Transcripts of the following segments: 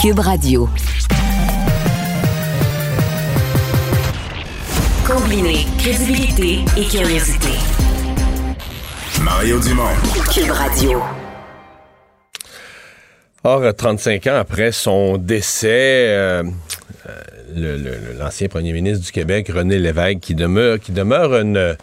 Cube Radio. Combiner crédibilité et curiosité. Mario Dumont. Cube Radio. Or, 35 ans après son décès, euh, euh, l'ancien premier ministre du Québec, René Lévesque, qui demeure, qui demeure une,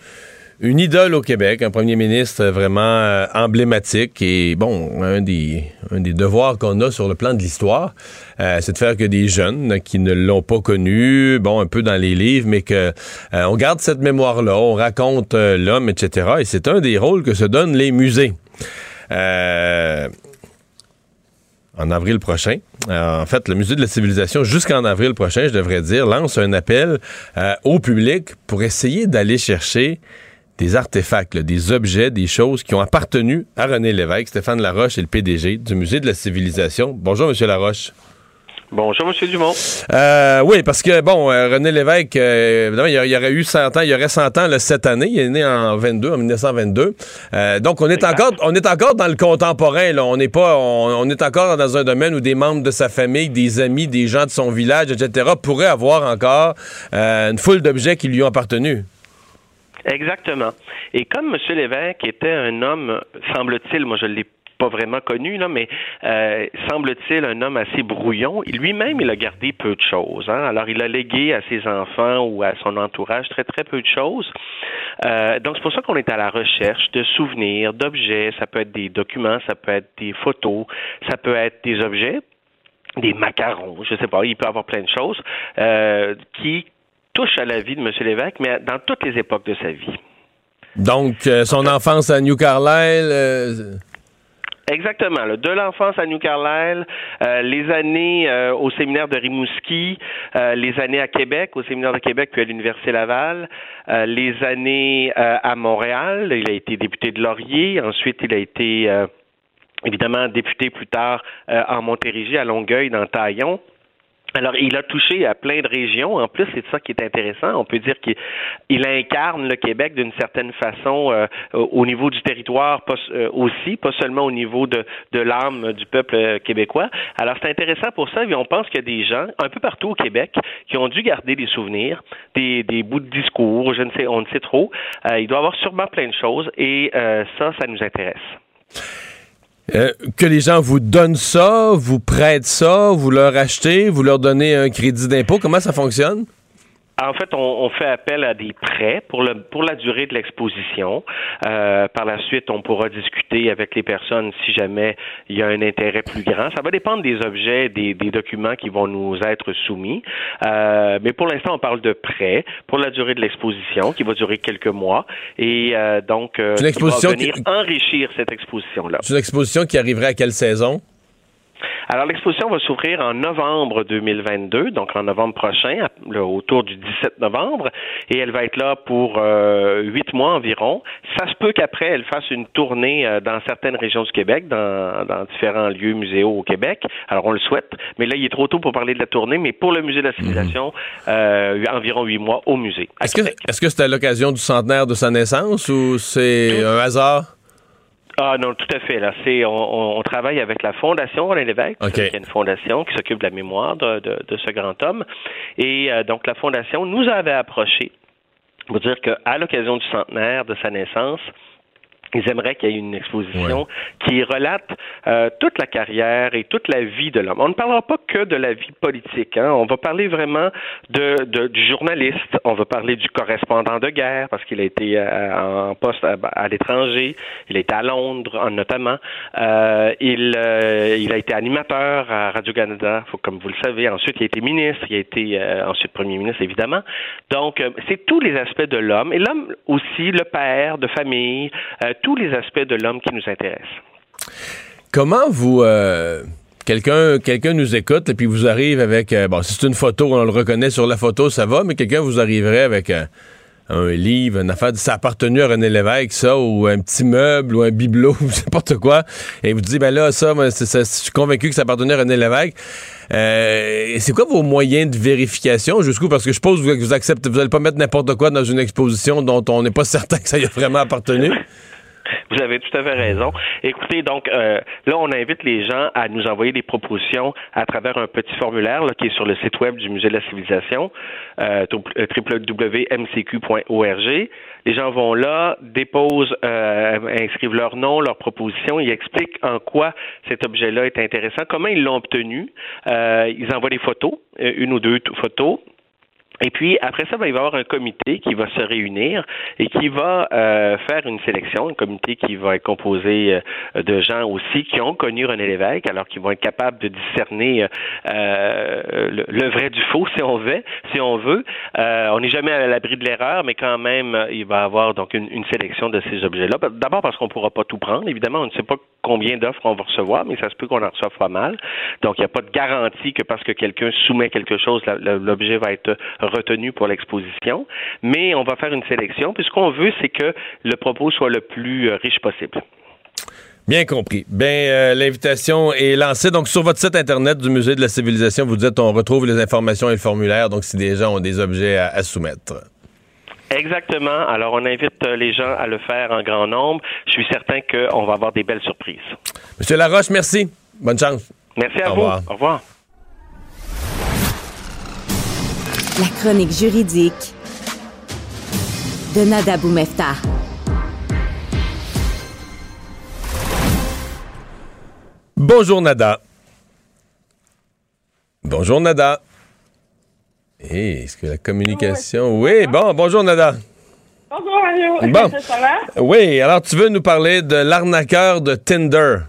une idole au Québec, un premier ministre vraiment euh, emblématique. Et bon, un des, des devoirs qu'on a sur le plan de l'histoire, c'est de faire que des jeunes qui ne l'ont pas connu, bon, un peu dans les livres, mais que on garde cette mémoire-là, on raconte l'homme, etc. Et c'est un des rôles que se donnent les musées. Euh, en avril prochain. Euh, en fait, le Musée de la civilisation, jusqu'en avril prochain, je devrais dire, lance un appel euh, au public pour essayer d'aller chercher des artefacts, des objets, des choses qui ont appartenu à René Lévesque. Stéphane Laroche est le PDG du Musée de la civilisation. Bonjour, Monsieur Laroche. Bonjour, M. Dumont. Euh, oui, parce que, bon, euh, René Lévesque, euh, évidemment, il y, aurait eu 100 ans, il y aurait 100 ans cette année. Il est né en 22, en 1922. donc, on est, encore, on est encore dans le contemporain, là. On n'est pas, on, est encore dans un domaine où des membres de sa famille, des amis, des gens de son village, etc., pourraient avoir encore une foule d'objets qui lui ont appartenu. Exactement. Et comme M. Lévesque était un homme, semble-t-il, moi je l'ai pas vraiment connu, là, mais euh, semble-t-il un homme assez brouillon. Lui-même, il a gardé peu de choses. Hein. Alors, il a légué à ses enfants ou à son entourage très, très peu de choses. Euh, donc, c'est pour ça qu'on est à la recherche de souvenirs, d'objets. Ça peut être des documents, ça peut être des photos, ça peut être des objets, des macarons, je sais pas, il peut avoir plein de choses euh, qui touchent à la vie de M. Lévesque, mais dans toutes les époques de sa vie. Donc, son enfance à New Carlisle, Exactement. de l'enfance à New Carlisle, euh, les années euh, au séminaire de Rimouski, euh, les années à Québec, au séminaire de Québec puis à l'Université Laval, les années à Montréal. Il a été député de Laurier. Ensuite, il a été évidemment député plus tard en Montérégie, à Longueuil, dans Taillon. Alors, il a touché à plein de régions. En plus, c'est ça qui est intéressant. On peut dire qu'il incarne le Québec d'une certaine façon euh, au niveau du territoire euh, aussi, pas seulement au niveau de, de l'âme du peuple québécois. Alors, c'est intéressant pour ça. Et on pense qu'il y a des gens un peu partout au Québec qui ont dû garder des souvenirs, des, des bouts de discours, je ne sais, on ne sait trop. Euh, il doit avoir sûrement plein de choses et ça, ça nous intéresse. Euh, que les gens vous donnent ça, vous prêtent ça, vous leur achetez, vous leur donnez un crédit d'impôt. Comment ça fonctionne? En fait, on, fait appel à des prêts pour, le, pour la durée de l'exposition. Euh, par la suite, on pourra discuter avec les personnes si jamais il y a un intérêt plus grand. Ça va dépendre des objets, des, des documents qui vont nous être soumis. Euh, mais pour l'instant, on parle de prêts pour la durée de l'exposition qui va durer quelques mois. Et euh, donc, euh, exposition va venir enrichir cette exposition-là. C'est une exposition qui arriverait à quelle saison? Alors, l'exposition va s'ouvrir en novembre 2022, donc en novembre prochain, autour du 17 novembre, et elle va être là pour euh, huit mois environ. Ça se peut qu'après, elle fasse une tournée euh, dans certaines régions du Québec, dans, dans différents lieux muséaux au Québec. Alors, on le souhaite, mais là, il est trop tôt pour parler de la tournée, mais pour le Musée de la Civilisation, mhm. euh, environ huit mois au musée. Est-ce que, est-ce que c'est à l'occasion du centenaire de sa naissance ou c'est un hasard? Ah non, tout à fait. Là, c'est on, on travaille avec la Fondation René Lévesque, qui est une fondation qui s'occupe de la mémoire de, de, de ce grand homme. Et euh, donc la fondation nous avait approché pour dire qu'à l'occasion du centenaire de sa naissance, ils aimeraient qu'il y ait une exposition qui relate euh, toute la carrière et toute la vie de l'homme. On ne parlera pas que de la vie politique. Hein. On va parler vraiment de, de, du journaliste. On va parler du correspondant de guerre parce qu'il a été euh, en poste à, l'étranger. Il a été à Londres, notamment. Euh, il, il a été animateur à Radio Canada, comme vous le savez. Ensuite, il a été ministre. Il a été ensuite premier ministre, évidemment. Donc, c'est tous les aspects de l'homme et l'homme aussi, le père de famille tous les aspects de l'homme qui nous intéressent. Comment vous... Euh, quelqu'un quelqu'un nous écoute et puis vous arrive avec... Euh, bon, si c'est une photo, on le reconnaît sur la photo, ça va, mais quelqu'un vous arriverait avec... Euh, un livre, une affaire, ça appartenu à René Lévesque, ça, ou un petit meuble, ou un bibelot, ou n'importe quoi, et vous dit, ben là, ça, moi, je suis convaincu que ça appartenait à René Lévesque. c'est quoi vos moyens de vérification jusqu'où? Parce que je suppose que vous acceptez, vous n'allez pas mettre n'importe quoi dans une exposition dont on n'est pas certain que ça y a vraiment appartenu. Vous avez tout à fait raison. Écoutez, donc euh, là, on invite les gens à nous envoyer des propositions à travers un petit formulaire là, qui est sur le site web du Musée de la Civilisation, euh, www.mcq.org. Les gens vont là, déposent, euh, inscrivent leur nom, leur proposition, ils expliquent en quoi cet objet-là est intéressant, comment ils l'ont obtenu. Euh, ils envoient des photos, euh, une ou deux photos. Et puis après ça, ben, il va y avoir un comité qui va se réunir et qui va euh, faire une sélection, un comité qui va être composé euh, de gens aussi qui ont connu René Lévesque, alors qu'ils vont être capables de discerner euh, le, vrai du faux, si on veut. Si on veut, on n'est jamais à l'abri de l'erreur, mais quand même, il va y avoir donc une, une sélection de ces objets-là. D'abord parce qu'on ne pourra pas tout prendre. Évidemment, on ne sait pas combien d'offres on va recevoir, mais ça se peut qu'on en reçoive pas mal. Donc, il n'y a pas de garantie que parce que quelqu'un soumet quelque chose, l'objet va être retenu pour l'exposition. Mais on va faire une sélection. Puis ce qu'on veut, c'est que le propos soit le plus euh, riche possible. Bien compris. Euh, l'invitation est lancée. Donc, sur votre site Internet du Musée de la Civilisation, vous dites on retrouve les informations et le formulaire. Donc, si des gens ont des objets à soumettre. Exactement. Alors, on invite euh, les gens à le faire en grand nombre. Je suis certain qu'on va avoir des belles surprises. Monsieur Laroche, merci. Bonne chance. Merci à vous. Au revoir. La chronique juridique de Nada Boumefta. Bonjour Nada. Bonjour Nada. Hey, est-ce que la communication? Oui, bon, bonjour Nada. Bonjour Mario. Bon. Ça va? Oui, alors tu veux nous parler de l'arnaqueur de Tinder?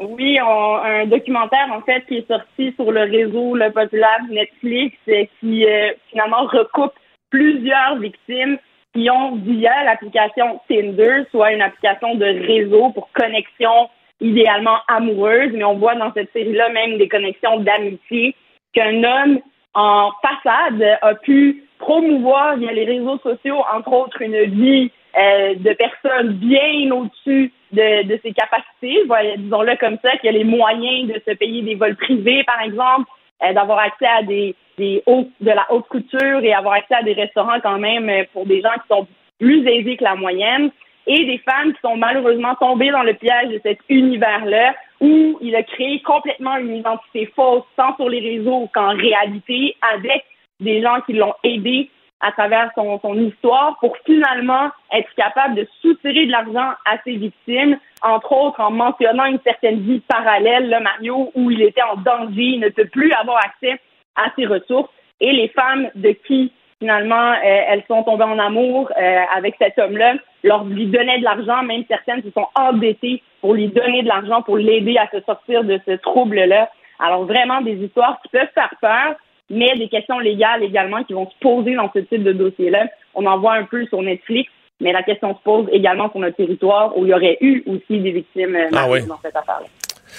Oui, un documentaire en fait qui est sorti sur le réseau le populaire Netflix qui euh, finalement recoupe plusieurs victimes qui ont via l'application Tinder, soit une application de réseau pour connexion idéalement amoureuse, mais on voit dans cette série-là même des connexions d'amitié qu'un homme en façade a pu promouvoir via les réseaux sociaux, entre autres, une vie euh, de personnes bien au-dessus de, de, ses capacités, disons-le comme ça, qui a les moyens de se payer des vols privés, par exemple, euh, d'avoir accès à des, des hautes, de la haute couture et avoir accès à des restaurants quand même euh, pour des gens qui sont plus aisés que la moyenne. Et des femmes qui sont malheureusement tombées dans le piège de cet univers-là où il a créé complètement une identité fausse, tant sur les réseaux qu'en réalité, avec des gens qui l'ont aidé à travers son, histoire pour finalement être capable de soutirer de l'argent à ses victimes, entre autres en mentionnant une certaine vie parallèle, là, Mario, où il était en danger, il ne peut plus avoir accès à ses ressources. Et les femmes de qui finalement, euh, elles sont tombées en amour euh, avec cet homme-là, leur lui donnaient de l'argent, même certaines se sont endettées pour lui donner de l'argent, pour l'aider à se sortir de ce trouble-là. Alors vraiment des histoires qui peuvent faire peur, mais des questions légales également qui vont se poser dans ce type de dossier-là. On en voit un peu sur Netflix, mais la question se pose également sur notre territoire où il y aurait eu aussi des victimes euh, ah dans cette affaire-là.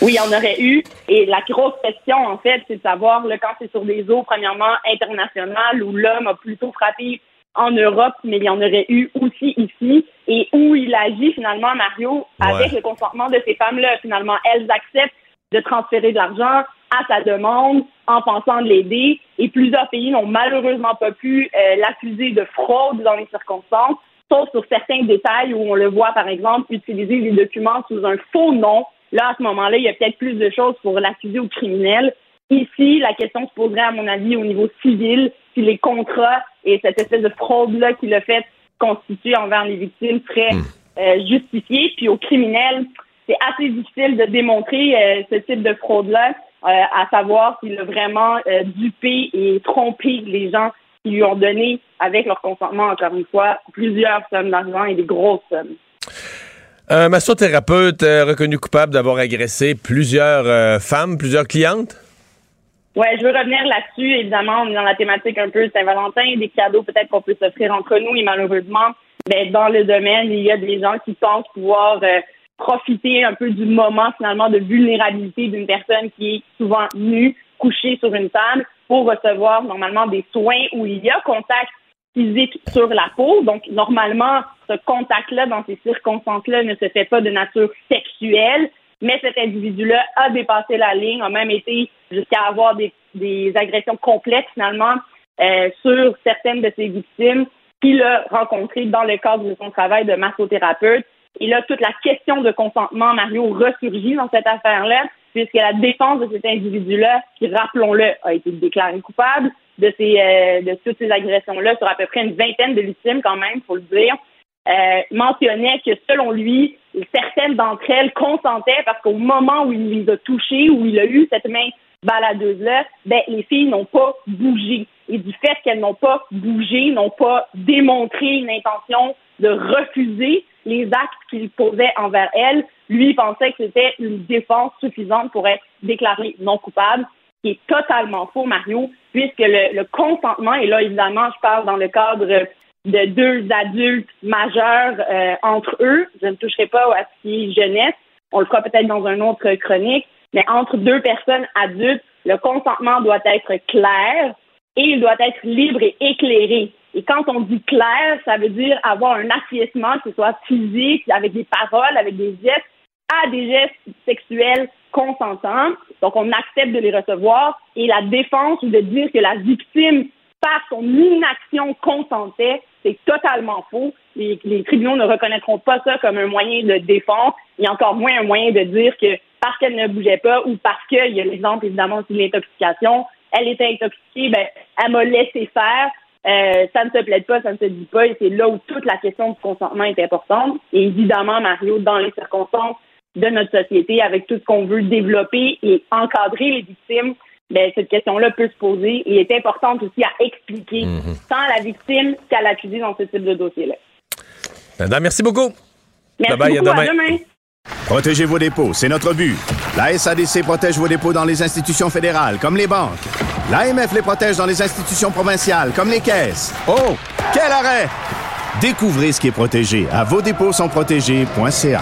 Oui, il y en aurait eu. Et la grosse question, en fait, c'est de savoir, là, quand c'est sur des eaux, premièrement, internationales, où l'homme a plutôt frappé en Europe, mais il y en aurait eu aussi ici, et où il agit finalement, Mario, avec le consentement de ces femmes-là. Finalement, elles acceptent de transférer de l'argent à sa demande en pensant de l'aider, et plusieurs pays n'ont malheureusement pas pu euh, l'accuser de fraude dans les circonstances, sauf sur certains détails où on le voit, par exemple, utiliser des documents sous un faux nom Là, à ce moment-là, il y a peut-être plus de choses pour l'accuser au criminel. Ici, la question se poserait, à mon avis, au niveau civil, si les contrats et cette espèce de fraude-là qu'il a fait constituer envers les victimes seraient hmm. euh, justifiés. Puis au criminel, c'est assez difficile de démontrer euh, ce type de fraude-là, euh, à savoir s'il a vraiment dupé et trompé les gens qui lui ont donné, avec leur consentement, encore une fois, plusieurs sommes d'argent et des grosses sommes. Un massothérapeute reconnu coupable d'avoir agressé plusieurs euh, femmes, plusieurs clientes? Oui, je veux revenir là-dessus. Évidemment, on est dans la thématique un peu Saint-Valentin, des cadeaux peut-être qu'on peut s'offrir entre nous et malheureusement, ben, dans le domaine, il y a des gens qui pensent pouvoir euh, profiter un peu du moment finalement de vulnérabilité d'une personne qui est souvent nue, couchée sur une table pour recevoir normalement des soins où il y a contact physique sur la peau. Donc, normalement, ce contact-là, dans ces circonstances-là, ne se fait pas de nature sexuelle, mais cet individu-là a dépassé la ligne, a même été jusqu'à avoir des, agressions complexes, finalement, euh, sur certaines de ses victimes qu'il a rencontrées dans le cadre de son travail de massothérapeute. Et là, toute la question de consentement, Mario, ressurgit dans cette affaire-là, puisque la défense de cet individu-là, qui, rappelons-le, a été déclaré coupable de, ces, euh, de toutes ces agressions-là sur à peu près une vingtaine de victimes quand même, faut le dire, euh, mentionnait que selon lui, certaines d'entre elles consentaient parce qu'au moment où il les a touchées, où il a eu cette main baladeuse-là, ben, les filles n'ont pas bougé. Et du fait qu'elles n'ont pas bougé, n'ont pas démontré une intention de refuser les actes qu'il posait envers elles, lui pensait que c'était une défense suffisante pour être déclaré non coupable, qui est totalement faux, Mario, puisque le, consentement, et là, évidemment, je parle dans le cadre de deux adultes majeurs euh, entre eux, je ne toucherai pas à ce jeunesse, on le fera peut-être dans un autre chronique, mais entre deux personnes adultes, le consentement doit être clair et il doit être libre et éclairé. Et quand on dit clair, ça veut dire avoir un acquiescement, que ce soit physique, avec des paroles, avec des gestes, à des gestes sexuels consentants. Donc, on accepte de les recevoir. Et la défense ou de dire que la victime, par son inaction, consentait, c'est totalement faux. Les, les, tribunaux ne reconnaîtront pas ça comme un moyen de défense, et encore moins un moyen de dire que parce qu'elle ne bougeait pas ou parce qu'il y a l'exemple évidemment de l'intoxication, elle était intoxiquée, ben, elle m'a laissé faire. Euh, ça ne se plaide pas, ça ne se dit pas, et c'est là où toute la question du consentement est importante. Et évidemment, Mario, dans les circonstances de notre société, avec tout ce qu'on veut développer et encadrer les victimes, ben, cette question-là peut se poser et est importante aussi à expliquer mhm. tant à la victime qu'à l'accusé dans ce type de dossier-là. Merci beaucoup. Merci beaucoup. À demain. Protégez vos dépôts, c'est notre but. La SADC protège vos dépôts dans les institutions fédérales, comme les banques. L'AMF les protège dans les institutions provinciales, comme les caisses. Oh, quel arrêt! Découvrez ce qui est protégé à vos dépôts sont protégés.ca.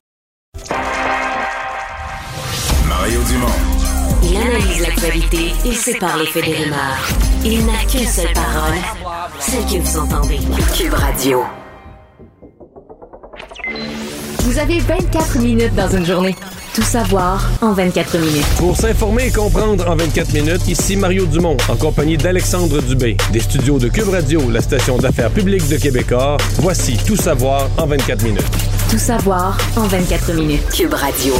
Mario Dumont. Il analyse l'actualité et sépare les faits des rumeurs. Il n'a qu'une seule parole, celle que vous entendez. Cube Radio. Vous avez 24 minutes dans une journée. Tout savoir en 24 minutes. Pour s'informer et comprendre en 24 minutes, ici Mario Dumont, en compagnie d'Alexandre Dubé, des studios de Cube Radio, la station d'affaires publiques de Québecor. Voici Tout savoir en 24 minutes. Tout savoir en 24 minutes. Cube Radio.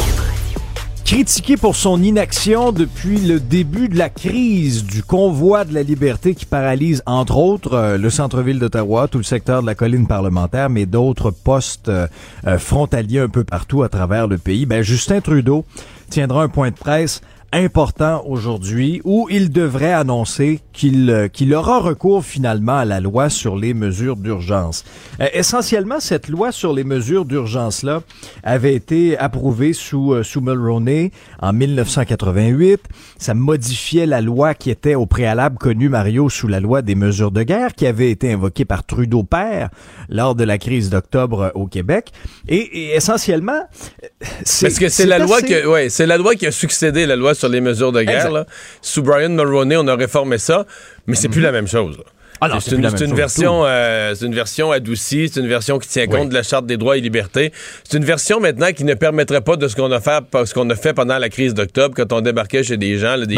Critiqué pour son inaction depuis le début de la crise du convoi de la liberté qui paralyse entre autres euh, le centre-ville d'Ottawa, tout le secteur de la colline parlementaire, mais d'autres postes euh, euh, frontaliers un peu partout à travers le pays, ben Justin Trudeau tiendra un point de presse important aujourd'hui où il devrait annoncer qu'il euh, qu'il aura recours finalement à la loi sur les mesures d'urgence. Euh, essentiellement, cette loi sur les mesures d'urgence là avait été approuvée sous euh, sous Mulroney en 1988. Ça modifiait la loi qui était au préalable connue Mario sous la loi des mesures de guerre qui avait été invoquée par Trudeau père lors de la crise d'octobre au Québec. Et, essentiellement, c'est parce que c'est la loi que ouais, c'est la loi qui a succédé la loi sur les mesures de guerre. Là. Sous Brian Mulroney, on a réformé ça, mais c'est plus la même chose. Ah c'est une, version, euh, c'est une version adoucie, c'est une version qui tient compte de la charte des droits et libertés. C'est une version maintenant qui ne permettrait pas de ce qu'on a fait, ce qu'on a fait pendant la crise d'octobre quand on débarquait chez des gens, des,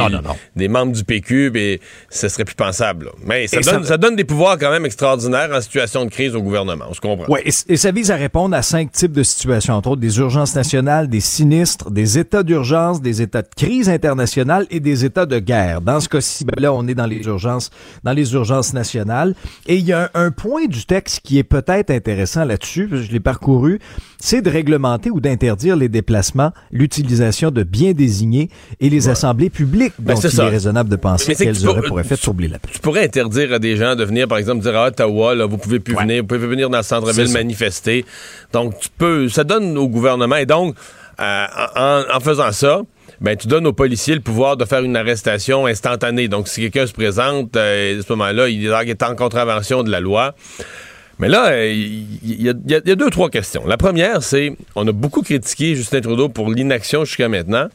des, membres du PQ, et ce serait plus pensable. Mais ça donne, ça... donne, des pouvoirs quand même extraordinaires en situation de crise au gouvernement. On se comprend. Ouais, et, ça vise à répondre à cinq types de situations, entre autres des urgences nationales, des sinistres, des états d'urgence, des états de crise internationale et des états de guerre. Dans ce cas-ci, ben là, on est dans les urgences, dans les urgences nationales et il y a un, point du texte qui est peut-être intéressant là-dessus, je l'ai parcouru, c'est de réglementer ou d'interdire les déplacements, l'utilisation de biens désignés et les assemblées publiques. Ben, dont il est raisonnable de penser qu'elles auraient pour effet de troubler la paix. Tu pourrais interdire à des gens de venir, par exemple, dire à Ottawa, là, vous pouvez plus venir, vous pouvez venir dans le centre-ville manifester. Donc, tu peux, ça donne au gouvernement, et donc, euh, en faisant ça, ben tu donnes aux policiers le pouvoir de faire une arrestation instantanée. Donc si quelqu'un se présente, euh, à ce moment-là, il est en contravention de la loi. Mais là, il y, a deux, trois questions. La première, c'est, on a beaucoup critiqué Justin Trudeau pour l'inaction jusqu'à maintenant.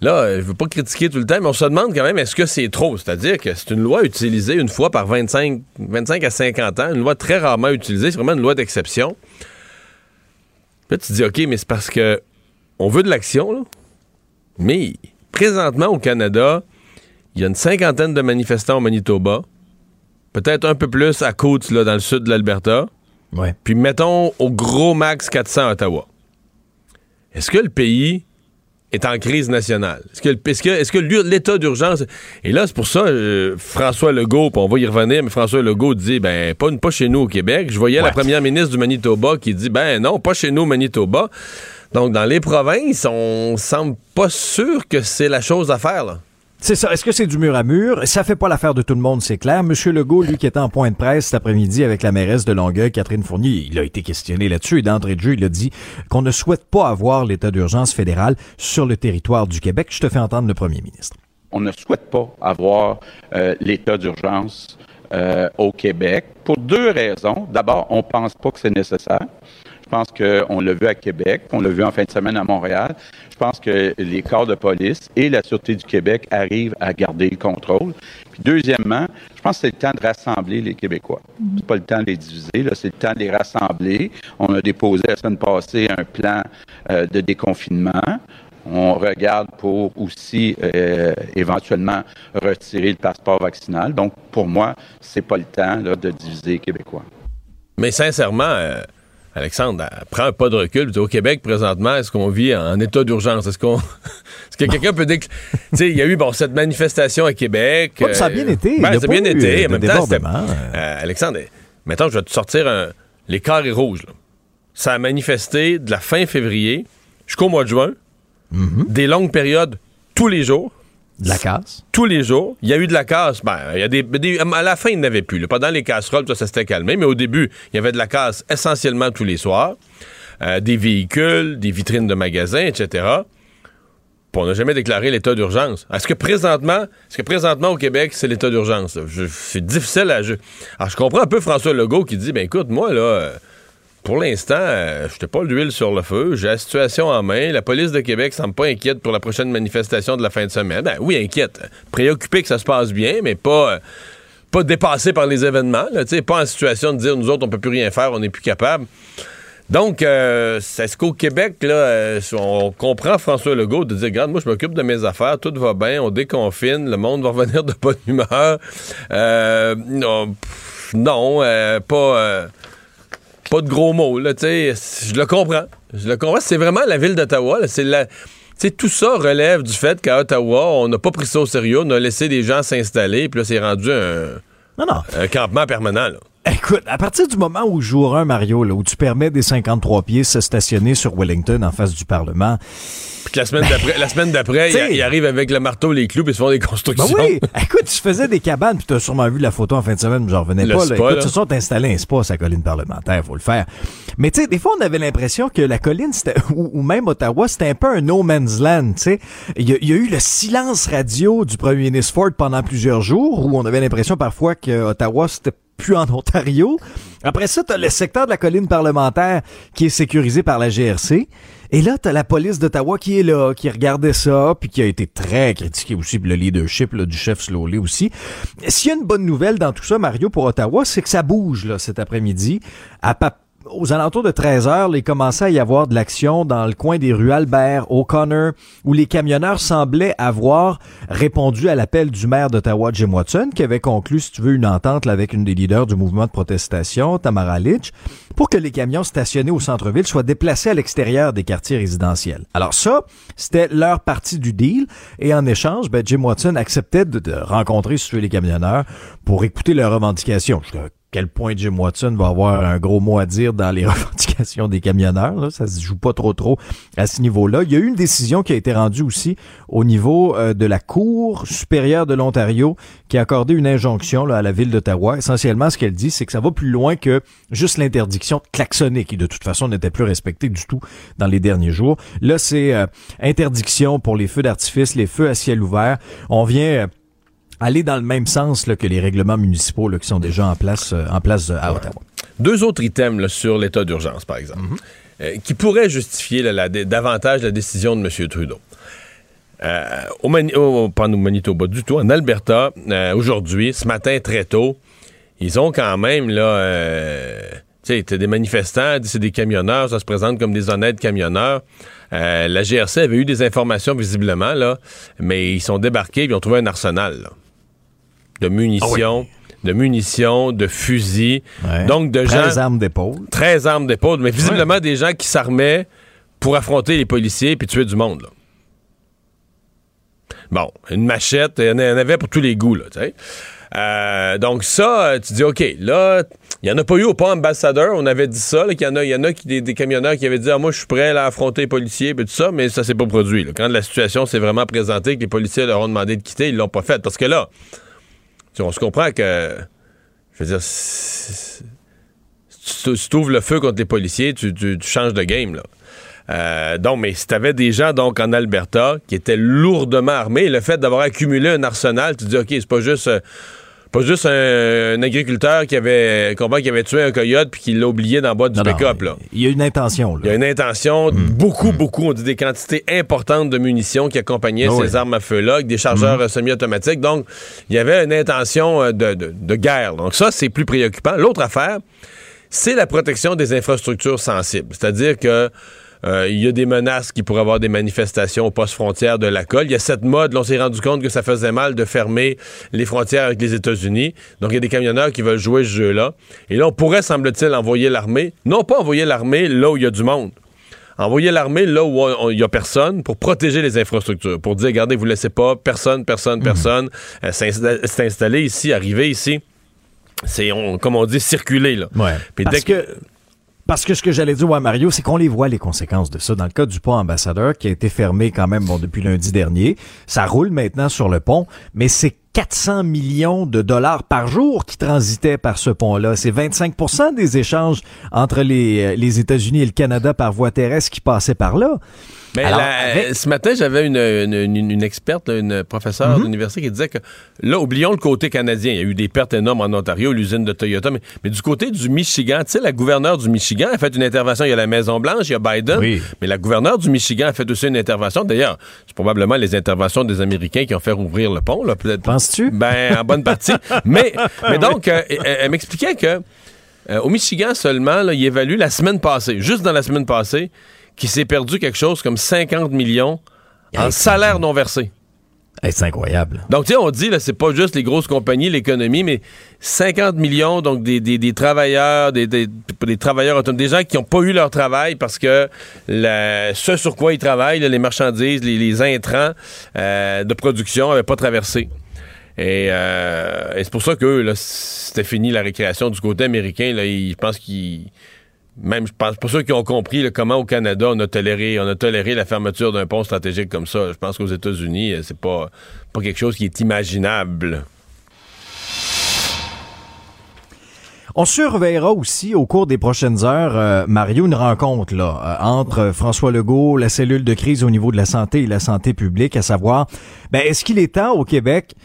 Là, je veux pas critiquer tout le temps, mais on se demande quand même, est-ce que c'est trop? C'est-à-dire que c'est une loi utilisée une fois par 25, 25 à 50 ans, une loi très rarement utilisée, c'est vraiment une loi d'exception. Puis tu te dis, OK, mais c'est parce que on veut de l'action, là. Mais présentement, au Canada, il y a une cinquantaine de manifestants au Manitoba, peut-être un peu plus à côte, là, dans le sud de l'Alberta. Ouais. Puis mettons au gros max 400 à Ottawa. Est-ce que le pays est en crise nationale? Est-ce que, est que, l'état d'urgence... Et là, c'est pour ça, euh, François Legault, on va y revenir, mais François Legault dit, ben, pas, pas chez nous au Québec. Je voyais la première ministre du Manitoba qui dit, ben non, pas chez nous au Manitoba. Donc, dans les provinces, on semble pas sûr que c'est la chose à faire, là. C'est ça. Est-ce que c'est du mur à mur? Ça fait pas l'affaire de tout le monde, c'est clair. Monsieur Legault, lui, qui était en point de presse cet après-midi avec la mairesse de Longueuil, Catherine Fournier, il a été questionné là-dessus et d'entrée de jeu, il a dit qu'on ne souhaite pas avoir l'état d'urgence fédéral sur le territoire du Québec. Je te fais entendre le premier ministre. On ne souhaite pas avoir euh, l'état d'urgence euh, au Québec pour deux raisons. D'abord, on pense pas que c'est nécessaire. Je pense qu'on l'a vu à Québec, on l'a vu en fin de semaine à Montréal. Je pense que les corps de police et la Sûreté du Québec arrivent à garder le contrôle. Puis deuxièmement, je pense que c'est le temps de rassembler les Québécois. C'est pas le temps de les diviser, c'est le temps de les rassembler. On a déposé la semaine passée un plan euh, de déconfinement. On regarde pour aussi euh, éventuellement retirer le passeport vaccinal. Donc, pour moi, c'est pas le temps de diviser les Québécois. Mais sincèrement, euh, Alexandre, prends un pas de recul. Au Québec, présentement, est-ce qu'on vit en état d'urgence? Est-ce qu'on. est-ce que quelqu'un peut dire que. Tu sais, il y a eu bon, cette manifestation à Québec. ça a bien été. Ben, ça a bien été. En même temps, euh, Alexandre, maintenant, je vais te sortir un, les carrés rouges. Là. Ça a manifesté de la fin février jusqu'au mois de juin. Mm-hmm. Des longues périodes tous les jours. De la casse? Tous les jours. Il y a eu de la casse. Ben, à la fin, il n'y avait plus. Pendant les casseroles, ça, s'était calmé. Mais au début, il y avait de la casse essentiellement tous les soirs. Euh, des véhicules, des vitrines de magasins, etc. Puis on n'a jamais déclaré l'état d'urgence. Est-ce que présentement, est-ce que présentement au Québec, c'est l'état d'urgence? C'est difficile à. Alors, je comprends un peu François Legault qui dit, ben écoute, moi, là. Euh, pour l'instant, euh, je n'étais pas l'huile sur le feu. J'ai la situation en main. La police de Québec semble pas inquiète pour la prochaine manifestation de la fin de semaine. Ben oui, inquiète. Préoccupé que ça se passe bien, mais pas, euh, pas dépassé par les événements. Pas en situation de dire nous autres, on peut plus rien faire, on n'est plus capable. Donc, euh, est-ce qu'au Québec, là, euh, on comprend François Legault de dire, regarde, moi, je m'occupe de mes affaires, tout va bien, on déconfine, le monde va revenir de bonne humeur. non, non pas pas de gros mots, là, tu sais. Je le comprends. Je le comprends. C'est vraiment la ville d'Ottawa. C'est la. tout ça relève du fait qu'à Ottawa, on n'a pas pris ça au sérieux, on a laissé des gens s'installer, puis là, c'est rendu un, non, non. un campement permanent. Là. Écoute, à partir du moment où jour un Mario, là, où tu permets des 53 pieds se stationner sur Wellington en face du Parlement, la semaine d'après, la semaine d'après, il, arrive avec le marteau, les clous, puis ils se font des constructions. Ben oui, écoute, tu faisais des cabanes, puis tu as sûrement vu la photo en fin de semaine, mais j'en revenais pas. Là. Écoute, tu sont installés un spa sa colline parlementaire, faut le faire. Mais tu sais, des fois, on avait l'impression que la colline, c'était, ou, même Ottawa, c'était un peu un no man's land, tu sais. Il y, a eu le silence radio du premier ministre Ford pendant plusieurs jours, où on avait l'impression parfois que Ottawa, c'était plus en Ontario. Après ça, t'as le secteur de la colline parlementaire qui est sécurisé par la GRC. Et là, t'as la police d'Ottawa qui est là, qui regardait ça, puis qui a été très critiqué aussi, le leadership du chef Slowly aussi. S'il y a une bonne nouvelle dans tout ça, Mario, pour Ottawa, c'est que ça bouge là, cet après-midi. À aux alentours de 13 heures, il commençait à y avoir de l'action dans le coin des rues Albert, O'Connor, où les camionneurs semblaient avoir répondu à l'appel du maire d'Ottawa, Jim Watson, qui avait conclu, si tu veux, une entente avec une des leaders du mouvement de protestation, Tamara Litch, pour que les camions stationnés au centre-ville soient déplacés à l'extérieur des quartiers résidentiels. Alors ça, c'était leur partie du deal, et en échange, ben, Jim Watson acceptait de, rencontrer, si tu veux, les camionneurs pour écouter leurs revendications quel point Jim Watson va avoir un gros mot à dire dans les revendications des camionneurs. Là. Ça se joue pas trop trop à ce niveau-là. Il y a eu une décision qui a été rendue aussi au niveau euh, de la Cour supérieure de l'Ontario qui a accordé une injonction à la ville d'Ottawa. Essentiellement, ce qu'elle dit, c'est que ça va plus loin que juste l'interdiction de klaxonner, qui de toute façon n'était plus respectée du tout dans les derniers jours. Là, c'est euh, interdiction pour les feux d'artifice, les feux à ciel ouvert. On vient... Euh, aller dans le même sens que les règlements municipaux qui sont déjà en place, euh, en place euh, à Ottawa. deux autres items sur l'état d'urgence, par exemple, mhm. euh, qui pourraient justifier davantage la décision de M. Trudeau. Euh, au, pas au Manitoba du tout, en Alberta, aujourd'hui, ce matin très tôt, ils ont quand même, là, tu sais, des manifestants, c'est des camionneurs, ça se présente comme des honnêtes camionneurs. la GRC avait eu des informations visiblement, là, mais ils sont débarqués, ils ont trouvé un arsenal de munitions. Ah de munitions, de fusils. Donc, de 13 armes d'épaule. 13 armes d'épaule, mais visiblement des gens qui s'armaient pour affronter les policiers puis tuer du monde. Là. Bon, une machette, il y en avait pour tous les goûts, là, tu sais. Euh, donc ça, tu dis, OK, là, il n'y en a pas eu au pont ambassadeur, on avait dit ça, qu'il y en a, il y en a qui, des, camionneurs qui avaient dit, ah, moi, je suis prêt à affronter les policiers, et tout ça, mais ça s'est pas produit. Quand la situation s'est vraiment présentée, que les policiers leur ont demandé de quitter, ils l'ont pas fait. Parce que là, on se comprend que. Je veux dire, si, tu ouvres le feu contre les policiers, tu, changes de game, là. Euh, donc, mais si t'avais des gens donc en Alberta qui étaient lourdement armés, le fait d'avoir accumulé un arsenal, tu te dis ok, c'est pas juste euh, pas juste un, agriculteur qui avait qui avait tué un coyote puis qui l'a oublié dans le boîte du pick-up. Il y a une intention. Là. Il y a une intention. Mm. Beaucoup, mm. beaucoup. On dit des quantités importantes de munitions qui accompagnaient ah ces armes à feu-là, des chargeurs mm. semi-automatiques. Donc, il y avait une intention euh, de, de guerre. Donc, ça, c'est plus préoccupant. L'autre affaire, c'est la protection des infrastructures sensibles. C'est-à-dire que il y a des menaces qui pourraient avoir des manifestations aux postes frontières de la colle. Il y a cette mode, on s'est rendu compte que ça faisait mal de fermer les frontières avec les États-Unis. Donc, il y a des camionneurs qui veulent jouer ce jeu-là. Et là, on pourrait, semble-t-il, envoyer l'armée, non pas envoyer l'armée là où il y a du monde, envoyer l'armée là où il y a personne pour protéger les infrastructures, pour dire, regardez, vous laissez pas personne, personne, mhm. personne euh, s'installer ici, arriver ici. C'est, comme on dit, circuler. Là. Ouais. Parce que parce que ce que j'allais dire à Mario, c'est qu'on les voit les conséquences de ça. Dans le cas du pont ambassadeur qui a été fermé quand même bon, depuis lundi dernier, ça roule maintenant sur le pont, mais c'est 400 millions de dollars par jour qui transitaient par ce pont-là. C'est 25% des échanges entre les, euh, les États-Unis et le Canada par voie terrestre qui passaient par là. Mais ce matin, j'avais une, une, experte, une professeure mhm. d'université qui disait que là, oublions le côté canadien. Il y a eu des pertes énormes en Ontario, l'usine de Toyota, mais, du côté du Michigan, tu sais, la gouverneure du Michigan a fait une intervention. Il y a la Maison-Blanche, il y a Biden, mais la gouverneure du Michigan a fait aussi une intervention. D'ailleurs, c'est probablement les interventions des Américains qui ont fait rouvrir le pont. Là, Penses-tu? Ben, en bonne partie. mais, mais donc, euh, elle, m'expliquait que euh, au Michigan seulement, là, il évalue la semaine passée, juste dans la semaine passée, qui s'est perdu quelque chose comme 50 millions en salaire non versé. c'est incroyable. Donc, tu sais, on dit, là, c'est pas juste les grosses compagnies, l'économie, mais 50 millions, donc des, des, travailleurs, des, des, travailleurs autonomes, des gens qui n'ont pas eu leur travail parce que ce sur quoi ils travaillent, les marchandises, les, intrants euh, de production n'avaient pas traversé. Et, euh, et c'est pour ça que c'était fini la récréation du côté américain. Là, je pense qu'ils même, je pense, pour ceux qui ont compris comment au Canada on a toléré, on a toléré la fermeture d'un pont stratégique comme ça. Je pense qu'aux États-Unis, euh, c'est pas, pas quelque chose qui est imaginable. On surveillera aussi au cours des prochaines heures, euh, Mario, une rencontre euh, entre François Legault, la cellule de crise au niveau de la santé et la santé publique, à savoir, ben, est-ce qu'il est temps au Québec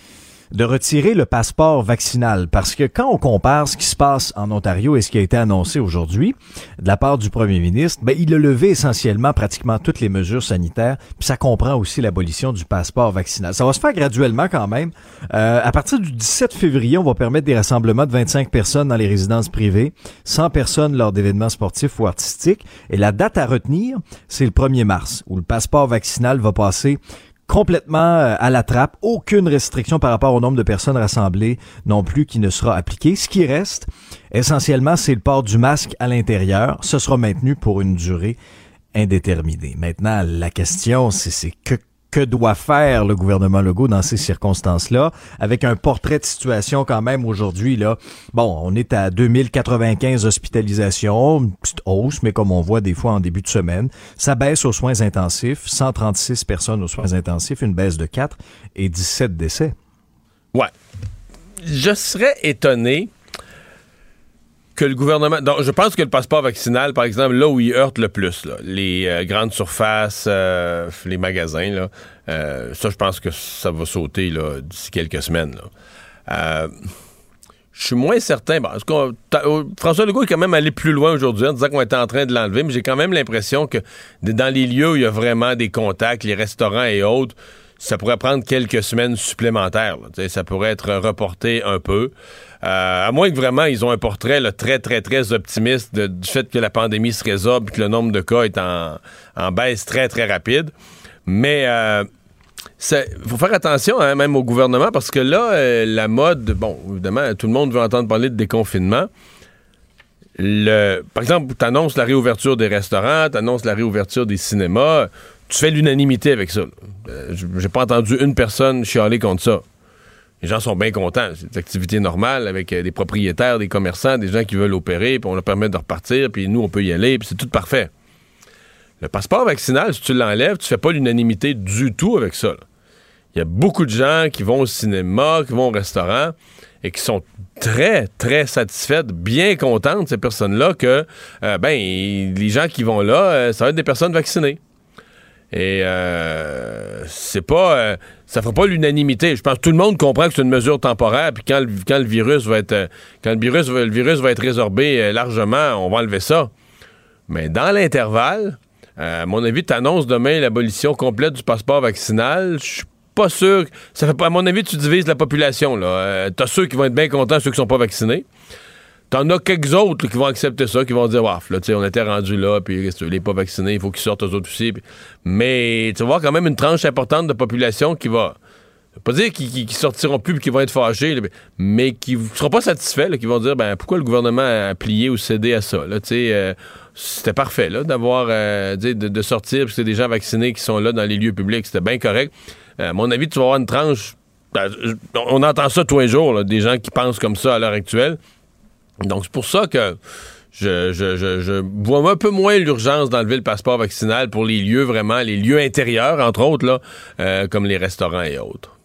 de retirer le passeport vaccinal parce que quand on compare ce qui se passe en Ontario et ce qui a été annoncé aujourd'hui de la part du premier ministre, ben, il a levé essentiellement pratiquement toutes les mesures sanitaires, puis ça comprend aussi l'abolition du passeport vaccinal. Ça va se faire graduellement quand même. Euh, à partir du 17 février, on va permettre des rassemblements de 25 personnes dans les résidences privées, 100 personnes lors d'événements sportifs ou artistiques, et la date à retenir, c'est le 1er mars, où le passeport vaccinal va passer complètement euh, à la trappe, aucune restriction par rapport au nombre de personnes rassemblées non plus qui ne sera appliquée. Ce qui reste, essentiellement, c'est le port du masque à l'intérieur. Ce sera maintenu pour une durée indéterminée. Maintenant, la question, c'est que que doit faire le gouvernement Legault dans ces circonstances-là, avec un portrait de situation quand même aujourd'hui. là. Bon, on est à 2095 hospitalisations, une petite hausse, mais comme on voit des fois en début de semaine, ça baisse aux soins intensifs, 136 personnes aux soins intensifs, une baisse de 4 et 17 décès. Ouais. Je serais étonné que le gouvernement. Donc, je pense que le passeport vaccinal, par exemple, là où il heurte le plus, les euh, grandes surfaces, euh, les magasins, là, euh, ça, je pense que ça va sauter d'ici quelques semaines. je suis moins certain. François Legault est quand même allé plus loin aujourd'hui en disant qu'on était en train de l'enlever, mais j'ai quand même l'impression que dans les lieux où il y a vraiment des contacts, les restaurants et autres, ça pourrait prendre quelques semaines supplémentaires. Ça pourrait être reporté un peu. Euh, à moins que vraiment ils ont un portrait très, très, très optimiste du fait que la pandémie se résorbe et que le nombre de cas est en, baisse très, très rapide. Mais euh, il faut faire attention hein, même au gouvernement parce que là, euh, la mode, bon, évidemment, tout le monde veut entendre parler de déconfinement. Par exemple, tu annonces la réouverture des restaurants, tu annonces la réouverture des cinémas, tu fais l'unanimité avec ça. Euh, j'ai pas entendu une personne chialer contre ça. Les gens sont bien contents. C'est une activité normale avec euh, des propriétaires, des commerçants, des gens qui veulent opérer, puis on leur permet de repartir, puis nous, on peut y aller, puis c'est tout parfait. Le passeport vaccinal, si tu l'enlèves, tu fais pas l'unanimité du tout avec ça. Il y a beaucoup de gens qui vont au cinéma, qui vont au restaurant et qui sont très, très satisfaites, bien contentes, ces personnes-là, que euh, ben, les gens qui vont là, ça va être des personnes vaccinées. Et euh, c'est pas. ça fera pas l'unanimité. Je pense que tout le monde comprend que c'est une mesure temporaire, puis quand le, virus va être. Quand le virus, le virus va être résorbé largement, on va enlever ça. Mais dans l'intervalle, à mon avis, tu annonces demain l'abolition complète du passeport vaccinal. Je suis pas sûr. Ça fait à mon avis, tu divises la population. Là. Euh, t'as ceux qui vont être bien contents, ceux qui sont pas vaccinés. T'en as quelques autres qui vont accepter ça, qui vont dire, waf, là, on était rendu là, puis les pas vaccinés, il faut qu'ils sortent aux autres aussi. Mais tu vas voir quand même une tranche importante de population qui va. Pas dire qu'ils sortiront plus et qu'ils vont être fâchés, mais qui ne seront pas satisfaits, qui vont dire ben pourquoi le gouvernement a plié ou cédé à ça. Euh, c'était parfait d'avoir euh, de, sortir, puis c'est des gens vaccinés qui sont là dans les lieux publics, c'était bien correct. Euh, à mon avis, tu vas avoir une tranche. Ben, on entend ça tous les jours, des gens qui pensent comme ça à l'heure actuelle. Donc, c'est pour ça que je, vois un peu moins l'urgence d'enlever le passeport vaccinal pour les lieux vraiment, les lieux intérieurs, entre autres, là, euh, comme les restaurants et autres.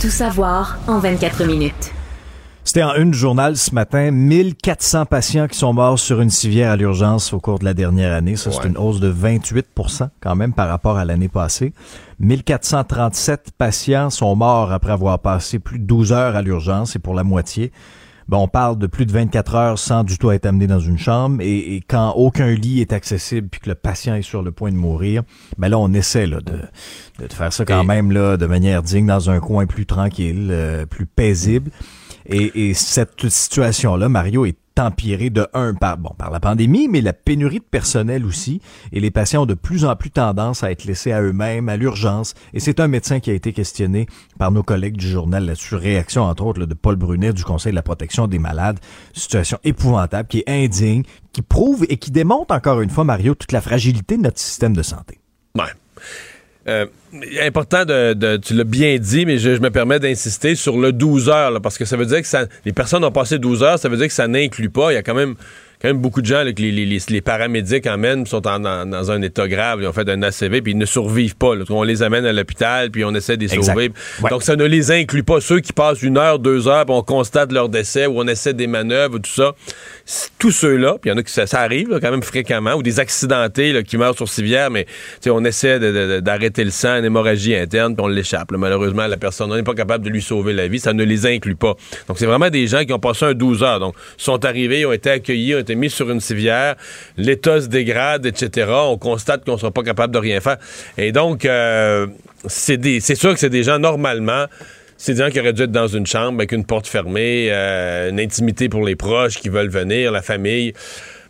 Tout savoir en 24 minutes. C'était en une journal ce matin, 1400 patients qui sont morts sur une civière à l'urgence au cours de la dernière année. Ça, c'est une hausse de 28% quand même par rapport à l'année passée. 1437 patients sont morts après avoir passé plus de 12 heures à l'urgence et pour la moitié. Bon, on parle de plus de 24 heures sans du tout être amené dans une chambre et, quand aucun lit est accessible puis que le patient est sur le point de mourir, ben là on essaie là, de, de faire ça quand même là de manière digne dans un coin plus tranquille, euh, plus paisible. Et, cette situation-là, Mario, est empirée de un par bon par la pandémie, mais la pénurie de personnel aussi. Et les patients ont de plus en plus tendance à être laissés à eux-mêmes, à l'urgence. Et c'est un médecin qui a été questionné par nos collègues du journal là-dessus. Réaction, entre autres, de Paul Brunet du Conseil de la protection des malades. Situation épouvantable, qui est indigne, qui prouve et qui démontre encore une fois, Mario, toute la fragilité de notre système de santé. Ouais. Euh, important de, tu l'as bien dit, mais je, me permets d'insister sur le 12 heures, parce que ça veut dire que ça, les personnes ont passé 12 heures, ça veut dire que ça n'inclut pas. Il y a quand même quand même beaucoup de gens que les, paramédics emmènent sont dans un état grave, ils ont fait un ACV, puis ils ne survivent pas. On les amène à l'hôpital, puis on essaie de les sauver. Donc, ça ne les inclut pas. Ceux qui passent une heure, deux heures, puis on constate leur décès, ou on essaie des manœuvres, tout ça. Tous ceux-là, puis il y en a qui ça, arrive quand même fréquemment, ou des accidentés qui meurent sur civière, mais on essaie d'arrêter le sang, une hémorragie interne, puis on l'échappe. Malheureusement, la personne n'est pas capable de lui sauver la vie. Ça ne les inclut pas. Donc, c'est vraiment des gens qui ont passé un 12 heures. Donc, sont arrivés, ils ont été accueillis, ont été mis sur une civière, l'état se dégrade, etc. On constate qu'on ne sera pas capable de rien faire. Et donc, euh, c'est sûr que c'est des gens, normalement, c'est des gens qui auraient dû être dans une chambre avec une porte fermée, euh, une intimité pour les proches qui veulent venir, la famille.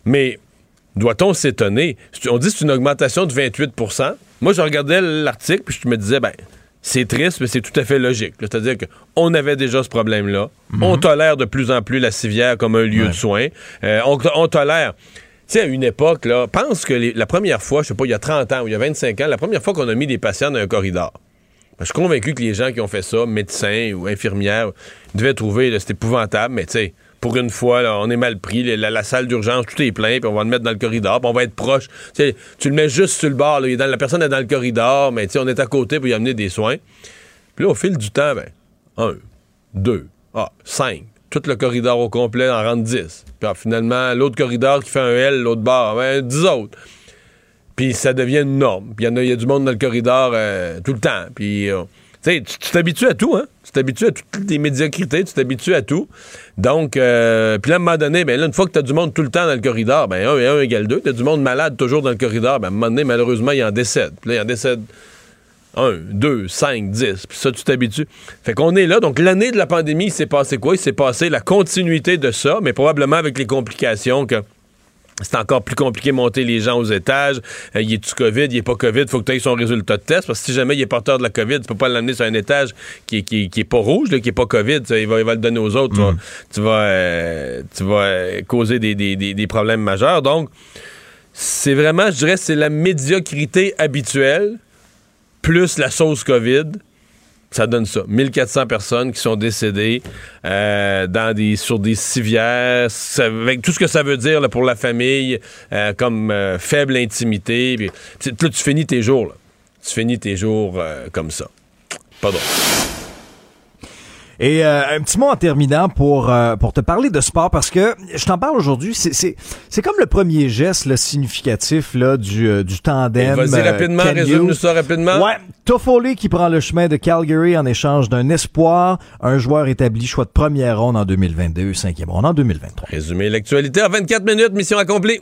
Mais doit-on s'étonner? On dit que c'est une augmentation de 28% Moi, je regardais l'article, puis je me disais, ben, c'est triste, mais c'est tout à fait logique. C'est-à-dire qu'on avait déjà ce problème-là. Mhm. On tolère de plus en plus la civière comme un lieu de soins. Euh, on, tolère. Tu sais, à une époque, là, pense que la première fois, je sais pas, il y a 30 ans ou il y a 25 ans, la première fois qu'on a mis des patients dans un corridor, je suis convaincu que les gens qui ont fait ça, médecins ou infirmières, devaient trouver, c'est épouvantable, mais tu sais, pour une fois, on est mal pris. La, salle d'urgence, tout est plein, puis on va le mettre dans le corridor, puis on va être proche. tu le mets juste sur le bord. la personne est dans le corridor, mais on est à côté pour y amener des soins. Puis là, au fil du temps, ben, un, deux, ah, cinq. Tout le corridor au complet en rentre dix. Puis ah, finalement, l'autre corridor qui fait un L, l'autre bord, ben, dix autres. Puis ça devient une norme. Puis il y, a du monde dans le corridor euh, tout le temps. Puis. Euh, tu t'habitues à tout, hein? Tu t'habitues à toutes les médiocrités, tu t'habitues à tout. Donc, euh, puis là, à un moment donné, ben là, une fois que tu as du monde tout le temps dans le corridor, ben 1 et 1 égale 2. Tu as du monde malade toujours dans le corridor, ben à un moment donné, malheureusement, il en décède. Puis là, il en décède 1, 2, 5, 10. Puis ça, tu t'habitues. Fait qu'on est là. Donc, l'année de la pandémie, il s'est passé quoi? Il s'est passé la continuité de ça, mais probablement avec les complications que c'est encore plus compliqué de monter les gens aux étages. Euh, il est-tu COVID? Il est pas COVID? Il faut que tu aies son résultat de test. Parce que si jamais il est porteur de la COVID, tu peux pas l'amener sur un étage qui, qui, qui est pas rouge, qui est pas COVID. il, va, il va le donner aux autres. Tu vas, euh, tu vas, euh, causer des, des, des, problèmes majeurs. Donc, c'est vraiment, je dirais, c'est la médiocrité habituelle plus la sauce COVID ça donne ça. 1400 personnes qui sont décédées euh, dans des, sur des civières, avec tout ce que ça veut dire pour la famille, euh, comme euh, faible intimité. là, tu finis tes jours. Là. Tu finis tes jours comme ça. Pas drôle. Et euh, un petit mot en terminant pour euh, pour te parler de sport parce que je t'en parle aujourd'hui. C'est c'est comme le premier geste significatif là du euh, du tandem. Vas-y rapidement, résume-nous ça rapidement. Ouais, Toffoli qui prend le chemin de Calgary en échange d'un espoir, un joueur établi choix de première ronde en 2022, cinquième ronde en 2023. Résumé l'actualité en 24 minutes, mission accomplie.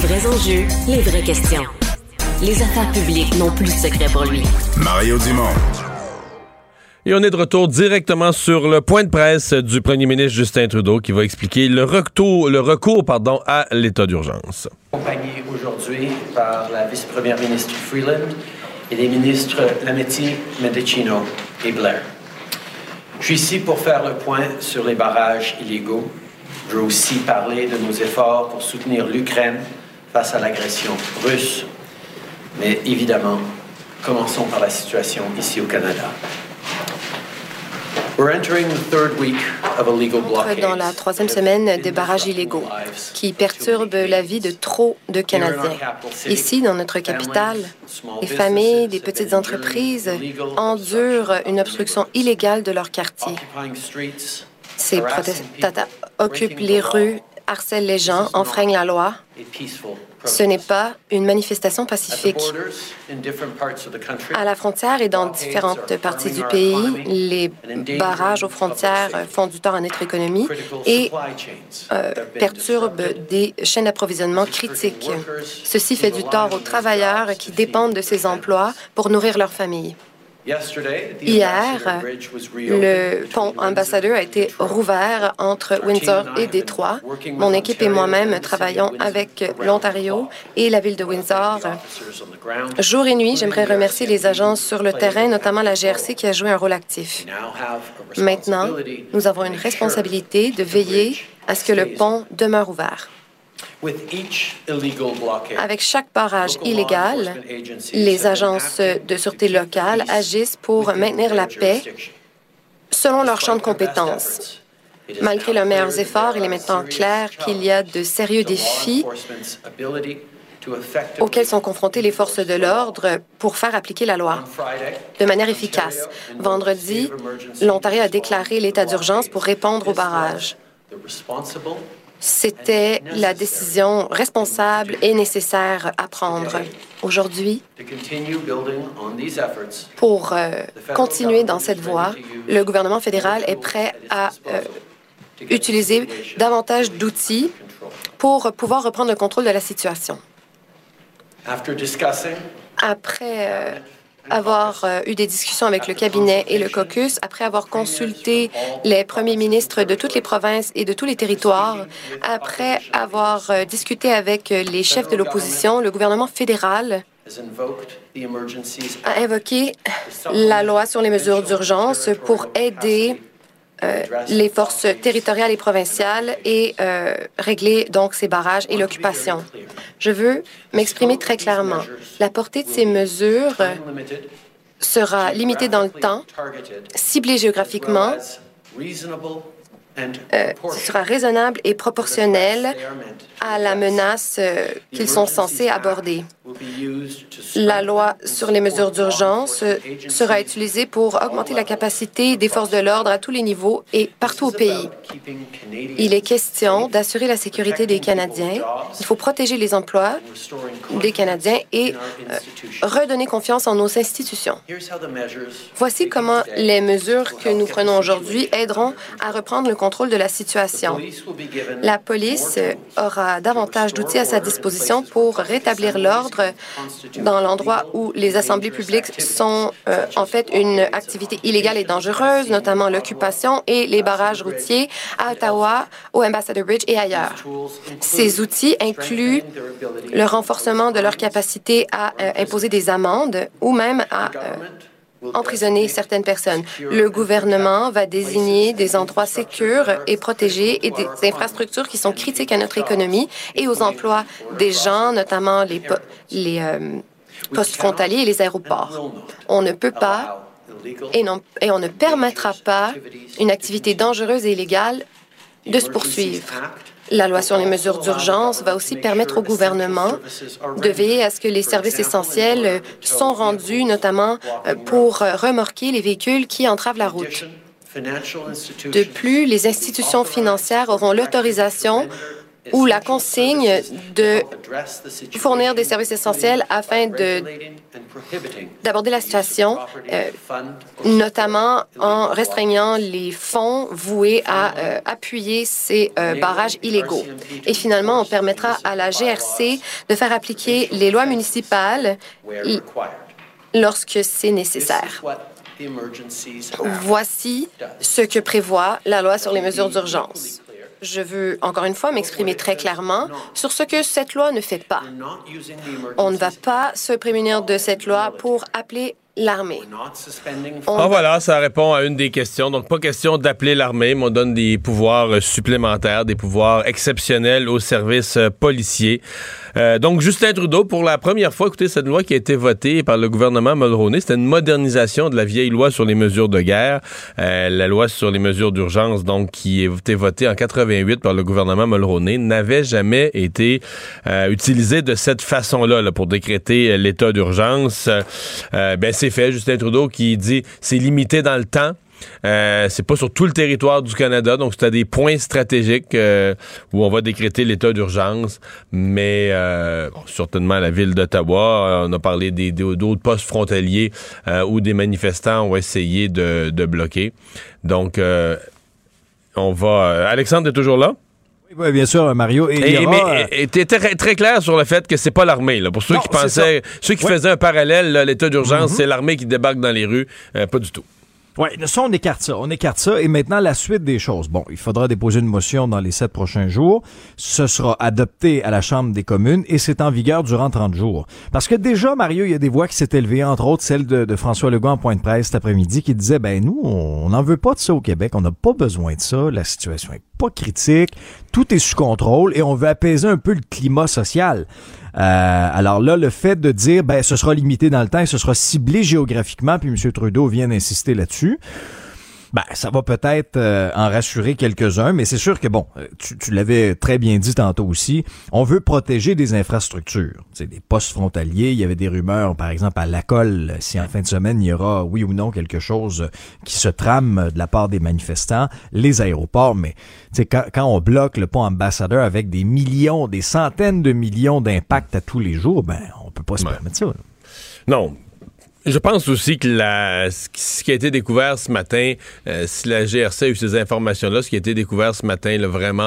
Les vrais enjeux, les vraies questions. Les affaires publiques n'ont plus de secret pour lui. Mario Dumont. Et on est de retour directement sur le point de presse du premier ministre Justin Trudeau qui va expliquer le recours, le recours pardon, à l'état d'urgence. Accompagné aujourd'hui par la vice-première ministre Freeland et les ministres Lametti, Medicino et Blair. Je suis ici pour faire le point sur les barrages illégaux. Je veux aussi parler de nos efforts pour soutenir l'Ukraine face à l'agression russe. Mais évidemment, commençons par la situation ici au Canada. On entre dans la troisième semaine des barrages illégaux qui perturbent la vie de trop de Canadiens. Ici, dans notre capitale, les familles des petites entreprises endurent une obstruction illégale de leur quartier. Ces protestateurs occupent les rues harcèlent les gens, enfreignent la loi. Ce n'est pas une manifestation pacifique. À la frontière et dans différentes parties du pays, les barrages aux frontières font du tort à notre économie et euh, perturbent des chaînes d'approvisionnement critiques. Ceci fait du tort aux travailleurs qui dépendent de ces emplois pour nourrir leur famille. Hier, le pont ambassadeur a été rouvert entre Windsor et Détroit. Mon équipe et moi-même travaillons avec l'Ontario et la ville de Windsor. Jour et nuit, j'aimerais remercier les agences sur le terrain, notamment la GRC qui a joué un rôle actif. Maintenant, nous avons une responsabilité de veiller à ce que le pont demeure ouvert. Avec chaque barrage illégal, les agences de sûreté locale agissent pour maintenir la paix selon leur champ de compétences. Malgré leurs meilleurs efforts, il est maintenant clair qu'il y a de sérieux défis auxquels sont confrontées les forces de l'ordre pour faire appliquer la loi de manière efficace. Vendredi, l'Ontario a déclaré l'état d'urgence pour répondre aux barrages. C'était la décision responsable et nécessaire à prendre aujourd'hui. Pour euh, continuer dans cette voie, le gouvernement fédéral est prêt à euh, utiliser davantage d'outils pour pouvoir reprendre le contrôle de la situation. Après euh, avoir euh, eu des discussions avec le cabinet et le caucus, après avoir consulté les premiers ministres de toutes les provinces et de tous les territoires, après avoir euh, discuté avec euh, les chefs de l'opposition, le gouvernement fédéral a invoqué la loi sur les mesures d'urgence pour aider euh, les forces territoriales et provinciales et euh, régler donc ces barrages et l'occupation. Je veux m'exprimer très clairement. La portée de ces mesures sera limitée dans le temps, ciblée géographiquement, euh, sera raisonnable et proportionnel à la menace euh, qu'ils sont censés aborder. La loi sur les mesures d'urgence euh, sera utilisée pour augmenter la capacité des forces de l'ordre à tous les niveaux et partout au pays. Il est question d'assurer la sécurité des Canadiens. Il faut protéger les emplois des Canadiens et redonner confiance en nos institutions. Voici comment les mesures que nous prenons aujourd'hui aideront à reprendre le contrôle de la situation. La police aura davantage d'outils à sa disposition pour rétablir l'ordre dans l'endroit où les assemblées publiques sont euh, en fait une activité illégale et dangereuse, notamment l'occupation et les barrages routiers à Ottawa, au Ambassador Bridge et ailleurs. Ces outils incluent le renforcement de leur capacité à euh, imposer des amendes ou même à euh, emprisonner certaines personnes. Le gouvernement va désigner des endroits sécurs et protégés et des infrastructures qui sont critiques à notre économie et aux emplois des gens, notamment les, euh, postes frontaliers et les aéroports. On ne peut pas et on ne permettra pas une activité dangereuse et illégale de se poursuivre. La loi sur les mesures d'urgence va aussi permettre au gouvernement de veiller à ce que les services essentiels sont rendus, notamment euh, pour remorquer les véhicules qui entravent la route. De plus, les institutions financières auront l'autorisation ou la consigne de fournir des services essentiels afin d'aborder la situation, euh, notamment en restreignant les fonds voués à euh, appuyer ces euh, barrages illégaux. Et finalement, on permettra à la GRC de faire appliquer les lois municipales lorsque c'est nécessaire. Voici ce que prévoit la loi sur les mesures d'urgence. Je veux encore une fois m'exprimer très clairement sur ce que cette loi ne fait pas. On ne va pas se prémunir de cette loi pour appeler l'armée. Ah voilà, ça répond à une des questions. Donc, pas question d'appeler l'armée, mais on donne des pouvoirs euh, supplémentaires, des pouvoirs exceptionnels aux services euh, policiers. Euh, donc, Justin Trudeau, pour la première fois, écoutez, cette loi qui a été votée par le gouvernement Mulroney, c'était une modernisation de la vieille loi sur les mesures de guerre, la loi sur les mesures d'urgence, donc, qui a été votée en 88 par le gouvernement Mulroney, n'avait jamais été utilisée de cette façon-là là, pour décréter l'état d'urgence. ben, c'est fait. Justin Trudeau qui dit c'est limité dans le temps. Euh, c'est pas sur tout le territoire du Canada, donc c'est à des points stratégiques euh, où on va décréter l'état d'urgence. Mais euh, certainement la ville d'Ottawa, on a parlé des, d'autres postes frontaliers où des manifestants ont essayé de, de bloquer. Donc, on va. Alexandre est toujours là? Oui, bien sûr, Mario. Et, et tu très, très clair sur le fait que c'est pas l'armée. Pour ceux qui pensaient, ceux qui faisaient un parallèle, l'état d'urgence, mm-hmm. c'est l'armée qui débarque dans les rues. Euh, pas du tout. Oui, ça, on écarte ça. On écarte ça. Et maintenant, la suite des choses. Bon, il faudra déposer une motion dans les sept prochains jours. Ce sera adopté à la Chambre des communes et c'est en vigueur durant 30 jours. Parce que déjà, Mario, il y a des voix qui s'étaient élevées, entre autres celle de, François Legault en point de presse cet après-midi, qui disait, ben nous, on n'en veut pas de ça au Québec. On n'a pas besoin de ça. La situation est pas critique. Tout est sous contrôle et on veut apaiser un peu le climat social. Euh, alors là, le fait de dire, ben, ce sera limité dans le temps et ce sera ciblé géographiquement, puis M. Trudeau vient d'insister là-dessus. Ben, ça va peut-être euh, en rassurer quelques-uns, mais c'est sûr que, bon, euh, tu, l'avais très bien dit tantôt aussi, on veut protéger des infrastructures. C'est des postes frontaliers, il y avait des rumeurs, par exemple, à Lacolle, si en fin de semaine, il y aura, oui ou non, quelque chose qui se trame de la part des manifestants, les aéroports, mais quand, quand on bloque le pont ambassadeur avec des millions, des centaines de millions d'impacts à tous les jours, ben, on peut pas se permettre ça. Non, je pense aussi que ce qui a été découvert ce matin, euh, si la GRC a eu ces informations-là, ce qui a été découvert ce matin, là, vraiment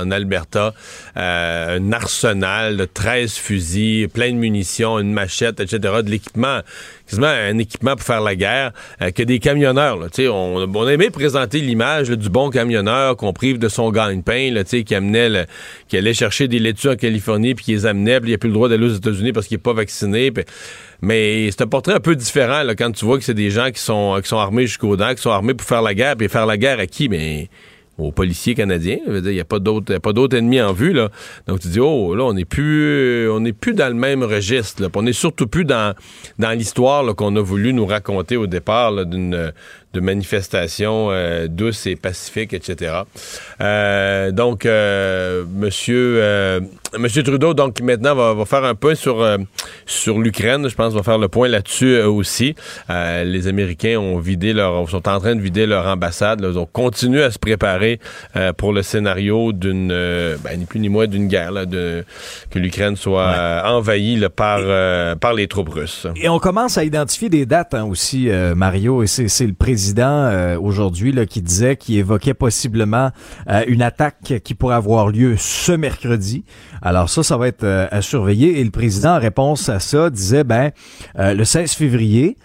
en, Alberta, euh, un arsenal de 13 fusils, plein de munitions, une machette, etc., de l'équipement, quasiment un équipement pour faire la guerre, euh, que des camionneurs. Là, on, on a aimé présenter l'image du bon camionneur qu'on prive de son gagne-pain, qui amenait, qui allait chercher des laitues en Californie, puis qui les amenait, puis il n'a plus le droit d'aller aux États-Unis parce qu'il n'est pas vacciné. Mais c'est un portrait un peu différent quand tu vois que c'est des gens qui sont, qui sont armés jusqu'aux dents, qui sont armés pour faire la guerre, puis faire la guerre à qui? Mais aux policiers canadiens. Il n'y a pas d'autres ennemis en vue. Là. Donc tu dis, oh, là, on n'est plus on n'est plus dans le même registre. Là. On n'est surtout plus dans, dans l'histoire qu'on a voulu nous raconter au départ d'une de manifestations euh, douces et pacifiques, etc. Euh, donc, euh, monsieur, euh, monsieur Trudeau, donc maintenant, va, va faire un point sur, sur l'Ukraine. Je pense va faire le point là-dessus aussi. les Américains ont vidé leur, sont en train de vider leur ambassade. Là, ils ont continué à se préparer pour le scénario d'une, ben, ni plus ni moins d'une guerre, là, de, que l'Ukraine soit envahie là, par, par les troupes russes. Et on commence à identifier des dates hein, aussi, Mario, et c'est le président euh, aujourd'hui qui disait, qui évoquait possiblement euh, une attaque qui pourrait avoir lieu ce mercredi. Alors ça, ça va être euh, à surveiller. Et le président, en réponse à ça, disait, ben, le 16 février,